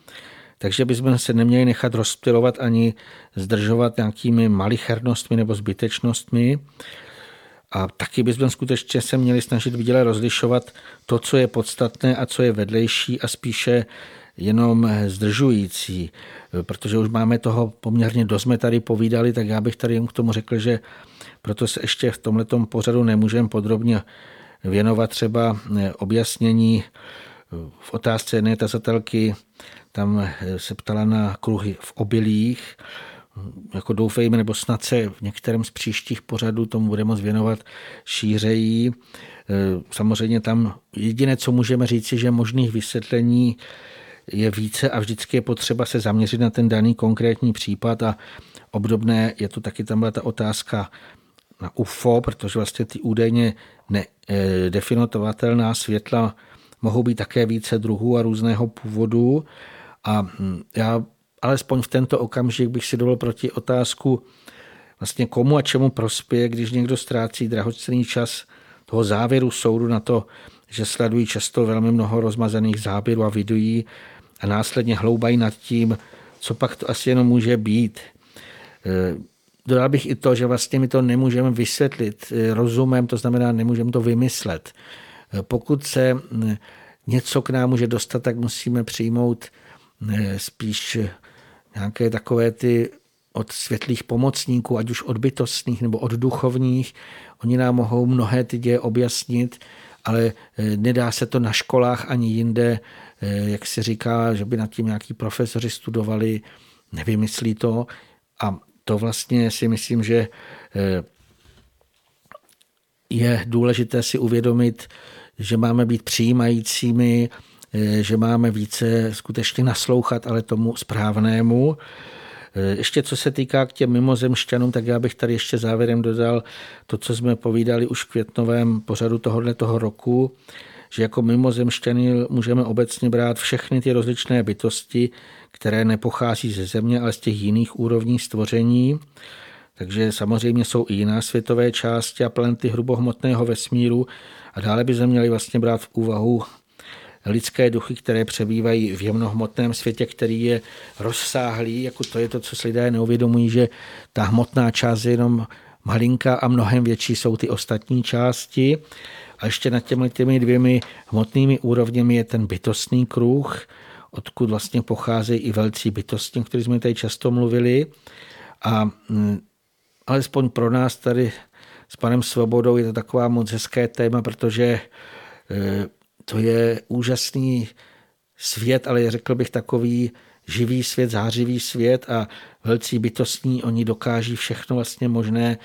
takže bychom se neměli nechat rozptilovat ani zdržovat nějakými malichernostmi nebo zbytečnostmi. A taky bychom skutečně se měli snažit viděle rozlišovat to, co je podstatné a co je vedlejší a spíše jenom zdržující. Protože už máme toho poměrně dost, jsme tady povídali, tak já bych tady jen k tomu řekl, že proto se ještě v tomto pořadu nemůžeme podrobně věnovat třeba objasnění v otázce jedné tazatelky, tam eh, se ptala na kruhy v obilích, jako doufejme, nebo snad se v některém z příštích pořadů tomu bude moct věnovat šířejí. Samozřejmě tam jediné, co můžeme říci, že možných vysvětlení je více a vždycky je potřeba se zaměřit na ten daný konkrétní případ a obdobné je to taky tam byla ta otázka na UFO, protože vlastně ty údajně nedefinovatelná světla mohou být také více druhů a různého původu. A hm, já alespoň v tento okamžik bych si dovolil proti otázku, vlastně komu a čemu prospěje, když někdo ztrácí drahocený čas toho závěru soudu na to, že sledují často velmi mnoho rozmazaných záběrů a videí a následně hloubají nad tím, co pak to asi jenom může být. Eh, dodal bych i to, že vlastně my to nemůžeme vysvětlit eh, rozumem, to znamená, nemůžeme to vymyslet. Pokud se hm, něco k nám může dostat, tak musíme přijmout spíš nějaké takové ty od světlých pomocníků, ať už od bytostných nebo od duchovních. Oni nám mohou mnohé ty děje objasnit, ale eh, nedá se to na školách ani jinde, eh, jak se říká, že by nad tím nějaký profesoři studovali, nevymyslí to. A to vlastně si myslím, že eh, je důležité si uvědomit, že máme být přijímajícími, že máme více skutečně naslouchat, ale tomu správnému. Ještě co se týká k těm mimozemšťanům, tak já bych tady ještě závěrem dodal to, co jsme povídali už v květnovém pořadu tohohle toho roku, že jako mimozemšťany můžeme obecně brát všechny ty rozličné bytosti, které nepochází ze země, ale z těch jiných úrovní stvoření. Takže samozřejmě jsou i jiná světové části a planety hrubohmotného vesmíru a dále by se měli vlastně brát v úvahu lidské duchy, které přebývají v jemnohmotném světě, který je rozsáhlý, jako to je to, co si lidé neuvědomují, že ta hmotná část je jenom malinká a mnohem větší jsou ty ostatní části. A ještě nad těmi, těmi dvěmi hmotnými úrovněmi je ten bytostný kruh, odkud vlastně pocházejí i velcí bytosti, o kterých jsme tady často mluvili. A mm, alespoň pro nás tady s panem Svobodou je to taková moc hezké téma, protože e, to je úžasný svět, ale řekl bych takový živý svět, zářivý svět a velcí bytostní, oni dokáží všechno vlastně možné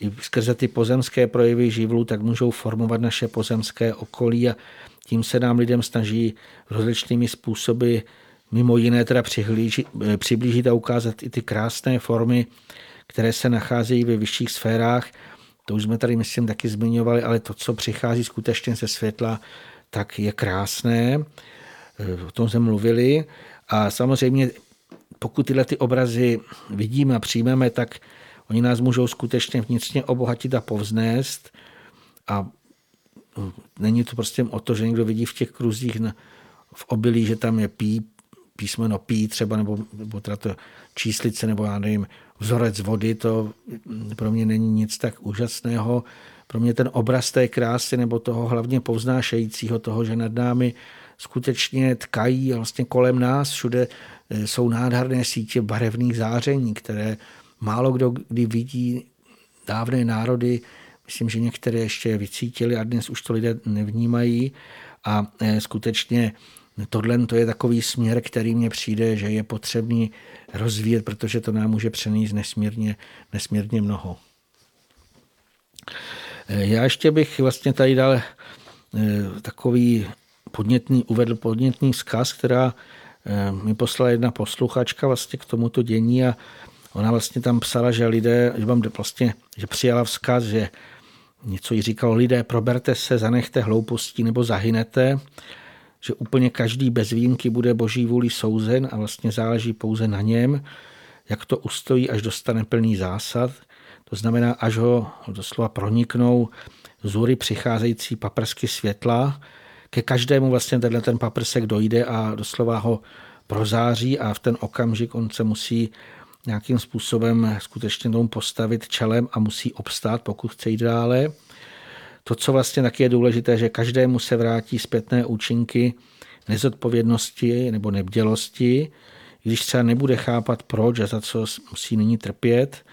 i skrze ty pozemské projevy živlů, tak můžou formovat naše pozemské okolí a tím se nám lidem snaží rozličnými způsoby mimo jiné teda přiblížit a ukázat i ty krásné formy, které se nacházejí ve vyšších sférách. To už jsme tady, myslím, taky zmiňovali, ale to, co přichází skutečně ze světla, tak je krásné. O tom jsme mluvili. A samozřejmě, pokud tyhle ty obrazy vidíme a přijmeme, tak oni nás můžou skutečně vnitřně obohatit a povznést. A není to prostě o to, že někdo vidí v těch kruzích v obilí, že tam je pí, písmeno pí třeba, nebo, nebo teda to číslice, nebo já nevím, vzorec vody, to pro mě není nic tak úžasného pro mě ten obraz té krásy nebo toho hlavně povznášejícího, toho, že nad námi skutečně tkají a vlastně kolem nás všude eh, jsou nádherné sítě barevných záření, které málo kdo kdy vidí dávné národy, myslím, že některé ještě vycítili a dnes už to lidé nevnímají a eh, skutečně tohle to je takový směr, který mně přijde, že je potřebný rozvíjet, protože to nám může přenést nesmírně, nesmírně mnoho. Já ještě bych vlastně tady dal eh, takový podnětný, uvedl podnětný vzkaz, která eh, mi poslala jedna posluchačka vlastně k tomuto dění a ona vlastně tam psala, že lidé, že vám vlastně, že přijala vzkaz, že něco jí říkalo, lidé, proberte se, zanechte hloupostí nebo zahynete, že úplně každý bez výjimky bude boží vůli souzen a vlastně záleží pouze na něm, jak to ustojí, až dostane plný zásad – to znamená, až ho doslova proniknou zury přicházející paprsky světla, ke každému vlastně tenhle ten paprsek dojde a doslova ho prozáří a v ten okamžik on se musí nějakým způsobem skutečně tomu postavit čelem a musí obstát, pokud chce jít dále. To, co vlastně taky je důležité, že každému se vrátí zpětné účinky nezodpovědnosti nebo nebdělosti, když třeba nebude chápat proč a za co musí nyní trpět,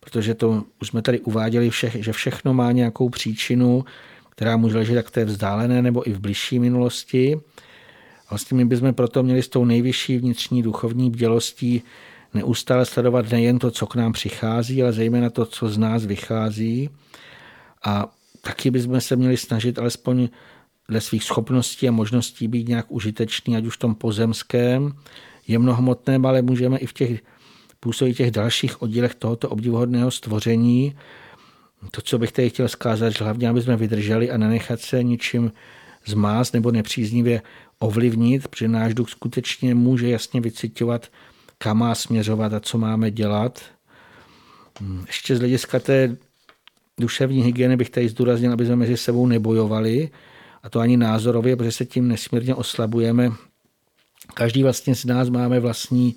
protože to už jsme tady uváděli, vše, že všechno má nějakou příčinu, která může ležet jak v té vzdálené nebo i v blížší minulosti. Vlastně my bychom proto měli s tou nejvyšší vnitřní duchovní bdělostí neustále sledovat nejen to, co k nám přichází, ale zejména to, co z nás vychází. A taky bychom se měli snažit alespoň dle svých schopností a možností být nějak užitečný, ať už v tom pozemském, jemnohmotném, ale můžeme i v těch působí těch dalších oddílech tohoto obdivuhodného stvoření. To, co bych tady chtěl zkázat, že hlavně, aby jsme vydrželi a nenechat se ničím zmást nebo nepříznivě ovlivnit, protože náš duch skutečně může jasně vycitovat, kam má směřovat a co máme dělat. Ještě z hlediska té duševní hygieny bych tady zdůraznil, aby jsme mezi sebou nebojovali, a to ani názorově, protože se tím nesmírně oslabujeme. Každý vlastně z nás máme vlastní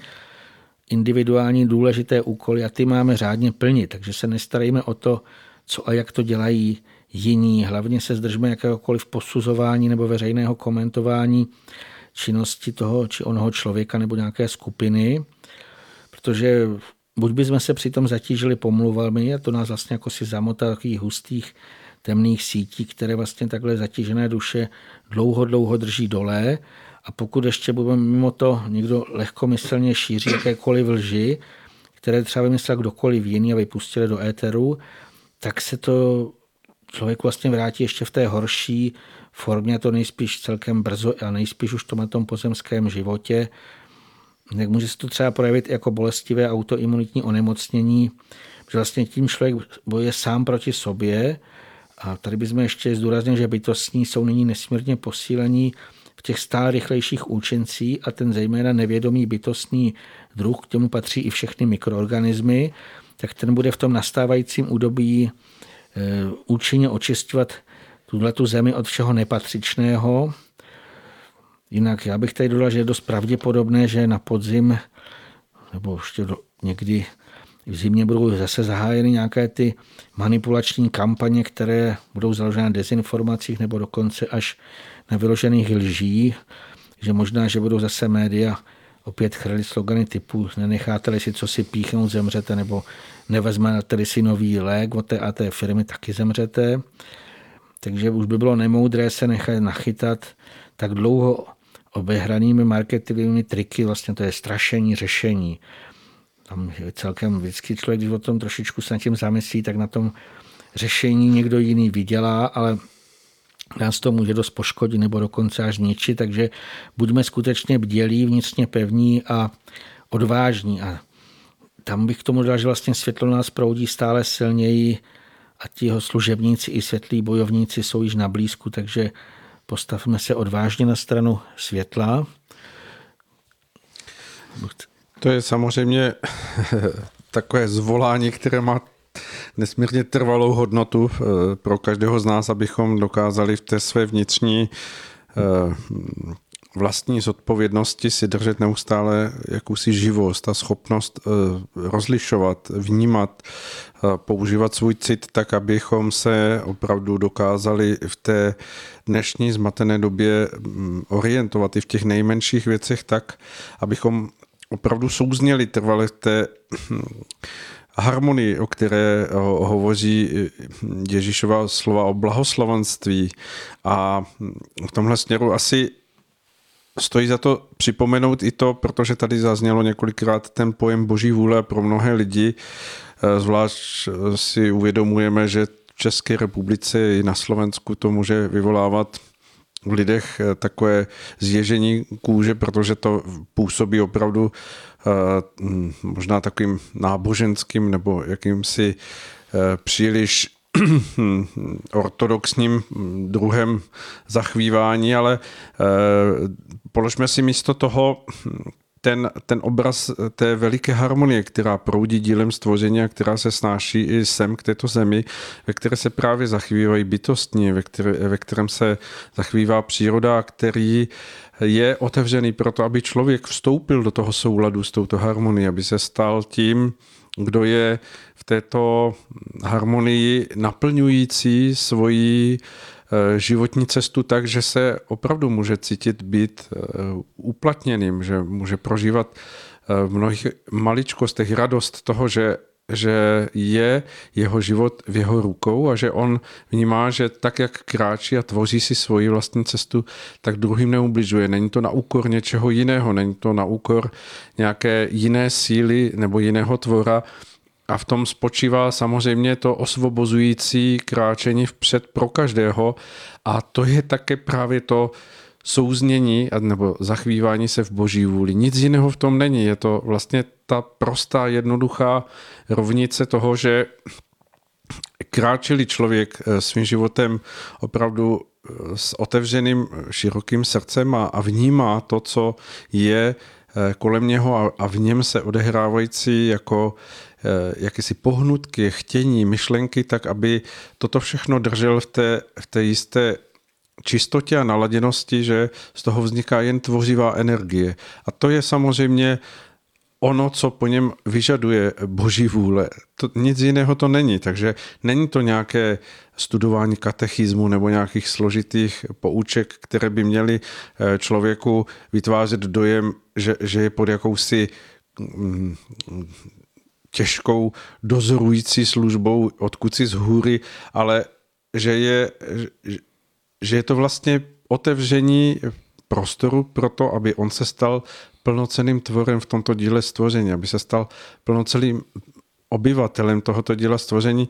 individuální důležité úkoly a ty máme řádně plnit, takže se nestarejme o to, co a jak to dělají jiní. Hlavně se zdržme jakéhokoliv posuzování nebo veřejného komentování činnosti toho či onoho člověka nebo nějaké skupiny, protože buď bychom se přitom zatížili pomluvami a to nás vlastně jako si zamotá takových hustých temných sítí, které vlastně takhle zatížené duše dlouho, dlouho drží dole a pokud ještě budeme mimo to někdo lehkomyslně šíří jakékoliv lži, které třeba vymyslel kdokoliv jiný a vypustili do éteru, tak se to člověk vlastně vrátí ještě v té horší formě, to nejspíš celkem brzo a nejspíš už to na tom pozemském životě. Tak může se to třeba projevit jako bolestivé autoimunitní onemocnění, že vlastně tím člověk bojuje sám proti sobě a tady bychom ještě zdůraznili, že bytostní jsou nyní nesmírně posílení těch stále rychlejších účincí a ten zejména nevědomý bytostný druh, k tomu patří i všechny mikroorganismy, tak ten bude v tom nastávajícím údobí eh, účinně očistovat tuhle tu zemi od všeho nepatřičného. Jinak já bych tady dodal, že je dost pravděpodobné, že na podzim nebo ještě někdy v zimě budou zase zahájeny nějaké ty manipulační kampaně, které budou založeny na dezinformacích nebo dokonce až na vyložených lží, že možná, že budou zase média opět chrlit slogany typu nenecháte si co si píchnout, zemřete, nebo nevezmete si nový lék od té a té firmy, taky zemřete. Takže už by bylo nemoudré se nechat nachytat tak dlouho obehranými marketingovými triky, vlastně to je strašení, řešení. Tam je celkem vždycky člověk, když o tom trošičku se nad tím zamyslí, tak na tom řešení někdo jiný vydělá, ale nás to může dost poškodit nebo dokonce až zničit, takže buďme skutečně bdělí, vnitřně pevní a odvážní. A tam bych k tomu dal, že vlastně světlo nás proudí stále silněji a ti jeho služebníci i světlí bojovníci jsou již na blízku, takže postavme se odvážně na stranu světla. To je samozřejmě [laughs] takové zvolání, které má nesmírně trvalou hodnotu eh, pro každého z nás, abychom dokázali v té své vnitřní eh, vlastní zodpovědnosti si držet neustále jakousi živost a schopnost eh, rozlišovat, vnímat, používat svůj cit tak, abychom se opravdu dokázali v té dnešní zmatené době mm, orientovat i v těch nejmenších věcech tak, abychom opravdu souzněli trvale té harmonii, o které hovoří Ježíšova slova o blahoslavenství. A v tomhle směru asi stojí za to připomenout i to, protože tady zaznělo několikrát ten pojem boží vůle pro mnohé lidi. Zvlášť si uvědomujeme, že v České republice i na Slovensku to může vyvolávat v lidech takové zježení kůže, protože to působí opravdu Eh, možná takovým náboženským nebo jakýmsi eh, příliš [clears throat] ortodoxním druhem zachvívání, ale eh, položme si místo toho ten, ten obraz té veliké harmonie, která proudí dílem stvoření a která se snáší i sem k této zemi, ve které se právě zachvívají bytostní, ve, které, ve kterém se zachvívá příroda, který je otevřený pro to, aby člověk vstoupil do toho souladu s touto harmonií, aby se stal tím, kdo je v této harmonii naplňující svoji životní cestu tak, že se opravdu může cítit být eh, uplatněným, že může prožívat eh, v mnohých maličkostech radost toho, že že je jeho život v jeho rukou a že on vnímá, že tak, jak kráčí a tvoří si svoji vlastní cestu, tak druhým neubližuje. Není to na úkor něčeho jiného, není to na úkor nějaké jiné síly nebo jiného tvora, a v tom spočívá samozřejmě to osvobozující kráčení vpřed pro každého a to je také právě to, souznění nebo zachvívání se v boží vůli. Nic jiného v tom není. Je to vlastně ta prostá, jednoduchá rovnice toho, že kráčeli člověk eh, svým životem opravdu eh, s otevřeným širokým srdcem a, a vnímá to, co je eh, kolem něho a, a v něm se odehrávající jako jakési pohnutky, chtění, myšlenky, tak aby toto všechno držel v té, v té jisté čistotě a naladěnosti, že z toho vzniká jen tvořivá energie. A to je samozřejmě ono, co po něm vyžaduje boží vůle. To, nic jiného to není, takže není to nějaké studování katechismu nebo nějakých složitých pouček, které by měly eh, člověku vytvářet dojem, že, že je pod jakousi mm, těžkou dozorující službou odkud si z hůry, ale že je, že je to vlastně otevření prostoru pro to, aby on se stal plnoceným tvorem v tomto díle stvoření, aby se stal plnocelým obyvatelem tohoto díla stvoření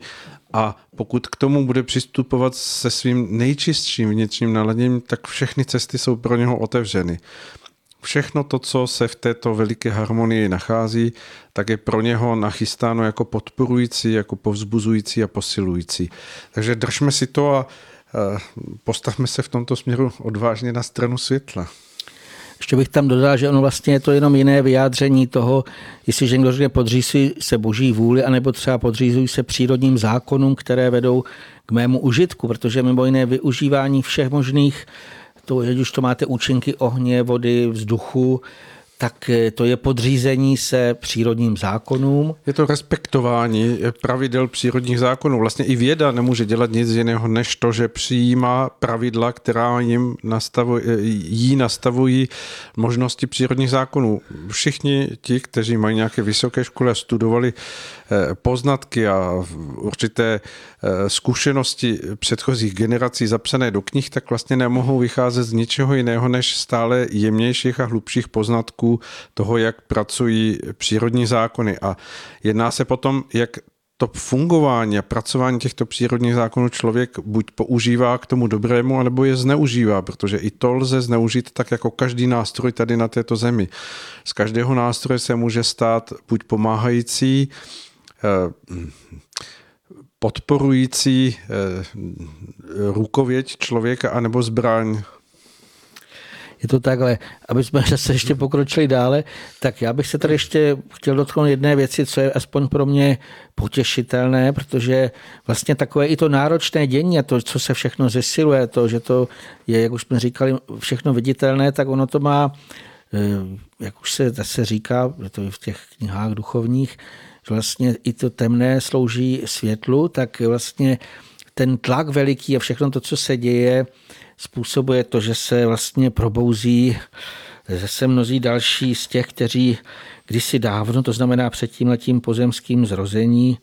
a pokud k tomu bude přistupovat se svým nejčistším vnitřním naladěním, tak všechny cesty jsou pro něho otevřeny. Všechno to, co se v této veliké harmonii nachází, tak je pro něho nachystáno jako podporující, jako povzbuzující a posilující. Takže držme si to a postavme se v tomto směru odvážně na stranu světla. Ještě bych tam dodal, že ono vlastně je to jenom jiné vyjádření toho, jestliže někdo řekne podřízují se boží vůli, anebo třeba podřízují se přírodním zákonům, které vedou k mému užitku, protože mimo jiné využívání všech možných, to, ať už to máte účinky ohně, vody, vzduchu, tak eh, to je podřízení se přírodním zákonům. Je to respektování pravidel přírodních zákonů. Vlastně i věda nemůže dělat nic jiného, než to, že přijímá pravidla, která jim nastavují, eh, jí nastavují možnosti přírodních zákonů. Všichni ti, kteří mají nějaké vysoké školy a studovali eh, poznatky a určité zkušenosti předchozích generací zapsané do knih, tak vlastně nemohou vycházet z ničeho jiného, než stále jemnějších a hlubších poznatků toho, jak pracují přírodní zákony. A jedná se potom, jak to fungování a pracování těchto přírodních zákonů člověk buď používá k tomu dobrému, anebo je zneužívá, protože i to lze zneužít tak jako každý nástroj tady na této zemi. Z každého nástroje se může stát buď pomáhající, eh, podporující eh, rukověď člověka, anebo zbraň je to takhle. Aby jsme [laughs] se ještě pokročili dále, tak já bych se tady ještě chtěl dotknout jedné věci, co je aspoň pro mě potěšitelné, protože vlastně takové i to náročné dění a to, co se všechno zesiluje, to, že to je, jak už jsme říkali, všechno viditelné, tak ono to má, eh, jak už se zase říká, je to i v těch knihách duchovních, že vlastně i to temné slouží světlu, tak vlastně ten tlak veliký a všechno to, co se děje, způsobuje to, že se vlastně probouzí zase mnozí další z těch, kteří kdysi dávno, to znamená před tím letím pozemským zrození,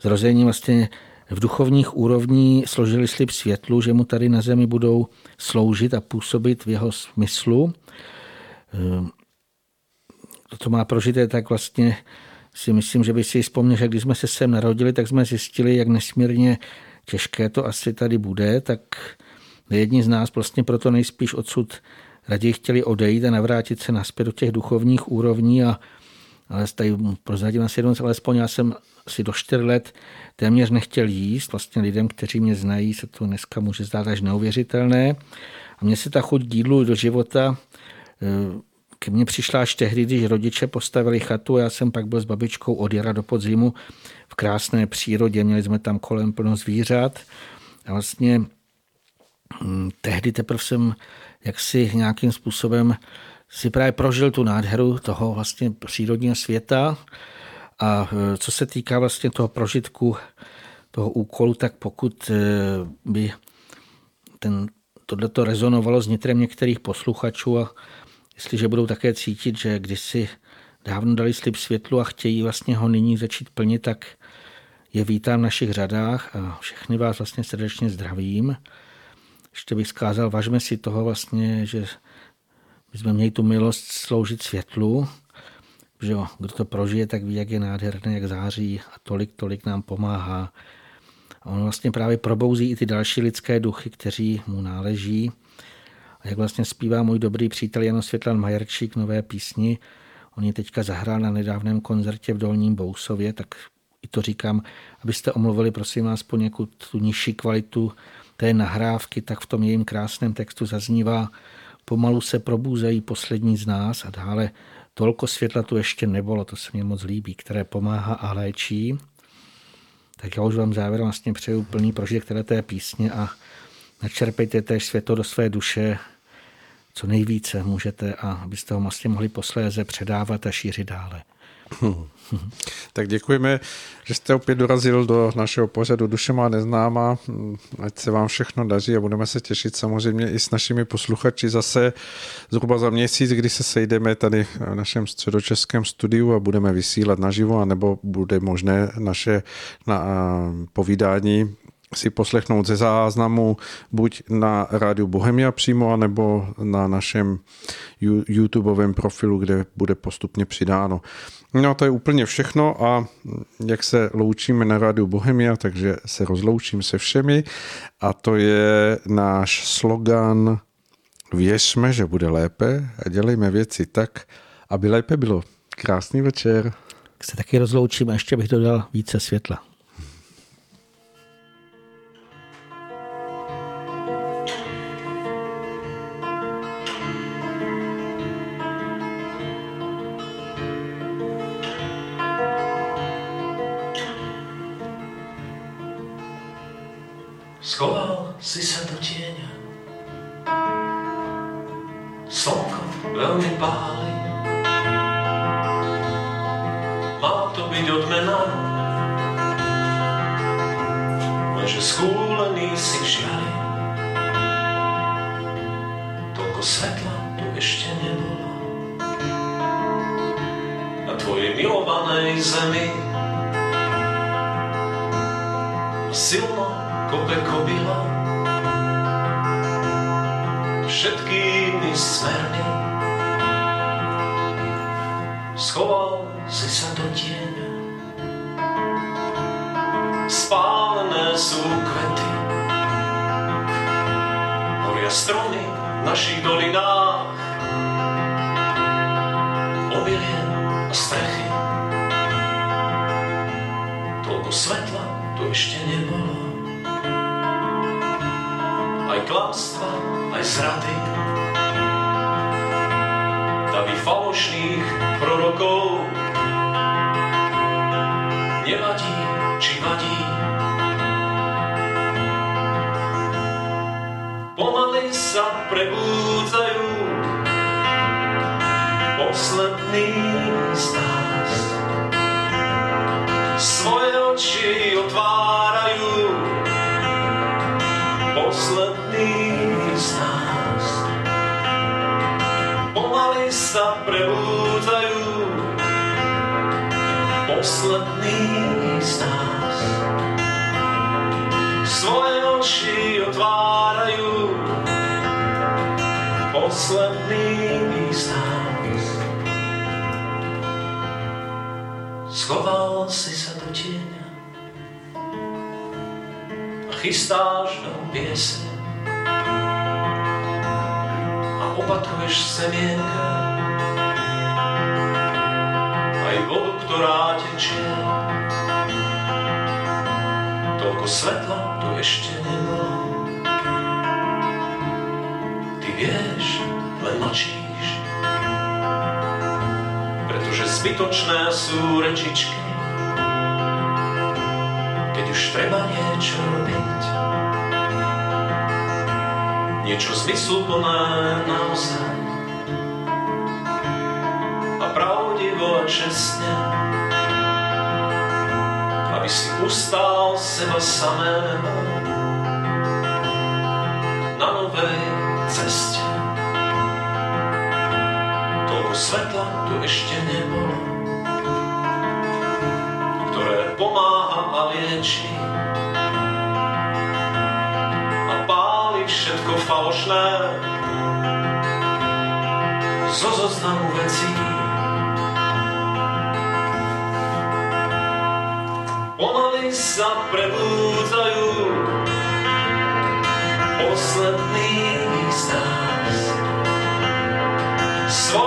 zrození vlastně v duchovních úrovní složili slib světlu, že mu tady na zemi budou sloužit a působit v jeho smyslu. To, co má prožité, tak vlastně si myslím, že by si vzpomněl, že když jsme se sem narodili, tak jsme zjistili, jak nesmírně těžké to asi tady bude, tak Jedni z nás vlastně proto nejspíš odsud raději chtěli odejít a navrátit se naspět do těch duchovních úrovní a ale tady prozradím asi jednou, alespoň já jsem si do čtyř let téměř nechtěl jíst. Vlastně lidem, kteří mě znají, se to dneska může zdát až neuvěřitelné. A mně se ta chuť k jídlu do života eh, ke mně přišla až tehdy, když rodiče postavili chatu já jsem pak byl s babičkou od jara do podzimu v krásné přírodě. Měli jsme tam kolem plno zvířat a vlastně tehdy teprve jsem jaksi nějakým způsobem si právě prožil tu nádheru toho vlastně přírodního světa. A e, co se týká vlastně toho prožitku, toho úkolu, tak pokud e, by ten, tohleto rezonovalo s nitrem některých posluchačů a jestliže budou také cítit, že kdysi dávno dali slib světlu a chtějí vlastně ho nyní začít plnit, tak je vítám v našich řadách a všechny vás vlastně srdečně zdravím ještě bych zkázal, važme si toho vlastně, že jsme měli tu milost sloužit světlu, že jo, kdo to prožije, tak ví, jak je nádherné, jak září a tolik, tolik nám pomáhá. A on vlastně právě probouzí i ty další lidské duchy, kteří mu náleží. A jak vlastně zpívá můj dobrý přítel Jano Světlan Majerčík nové písni, on ji teďka zahrál na nedávném koncertě v Dolním Bousově, tak i to říkám, abyste omluvili, prosím vás, poněkud tu nižší kvalitu té nahrávky, tak v tom jejím krásném textu zaznívá pomalu se probůzejí poslední z nás a dále tolko světla tu ještě nebylo, to se mi moc líbí, které pomáhá a léčí. Tak já už vám závěrem vlastně přeju plný prožitek té písně a načerpejte též světlo do své duše, co nejvíce můžete a abyste ho vlastně mohli posléze předávat a šířit dále. Tak děkujeme, že jste opět dorazil do našeho pořadu Duše má neznámá. Ať se vám všechno daří a budeme se těšit samozřejmě i s našimi posluchači zase zhruba za měsíc, kdy se sejdeme tady v našem středočeském studiu a budeme vysílat naživo, anebo bude možné naše na, povídání si poslechnout ze záznamu buď na rádiu Bohemia přímo, anebo na našem YouTubeovém profilu, kde bude postupně přidáno. No to je úplně všechno a jak se loučíme na rádiu Bohemia, takže se rozloučím se všemi a to je náš slogan Věřme, že bude lépe a dělejme věci tak, aby lépe bylo. Krásný večer. Se taky rozloučím a ještě bych dodal více světla. Posledný z nás. Svoje oči otvárajú posledný z nás. Schoval si sa do tieňa a chystáš do pieseň a opatruješ semienka tečie. Toľko svetla tu ešte nebolo. Ty vieš, len mlčíš, pretože zbytočné sú rečičky, keď už treba niečo robiť niečo zmysluplné naozaj. A pravdivo a čestne, ustal seba samého na novej ceste. Toľko svetla tu ešte nebolo, ktoré pomáha a lieči všetko falošné zo zoznamu vecí. Pomaly sa prebúdzajú posledný z nás. Svoje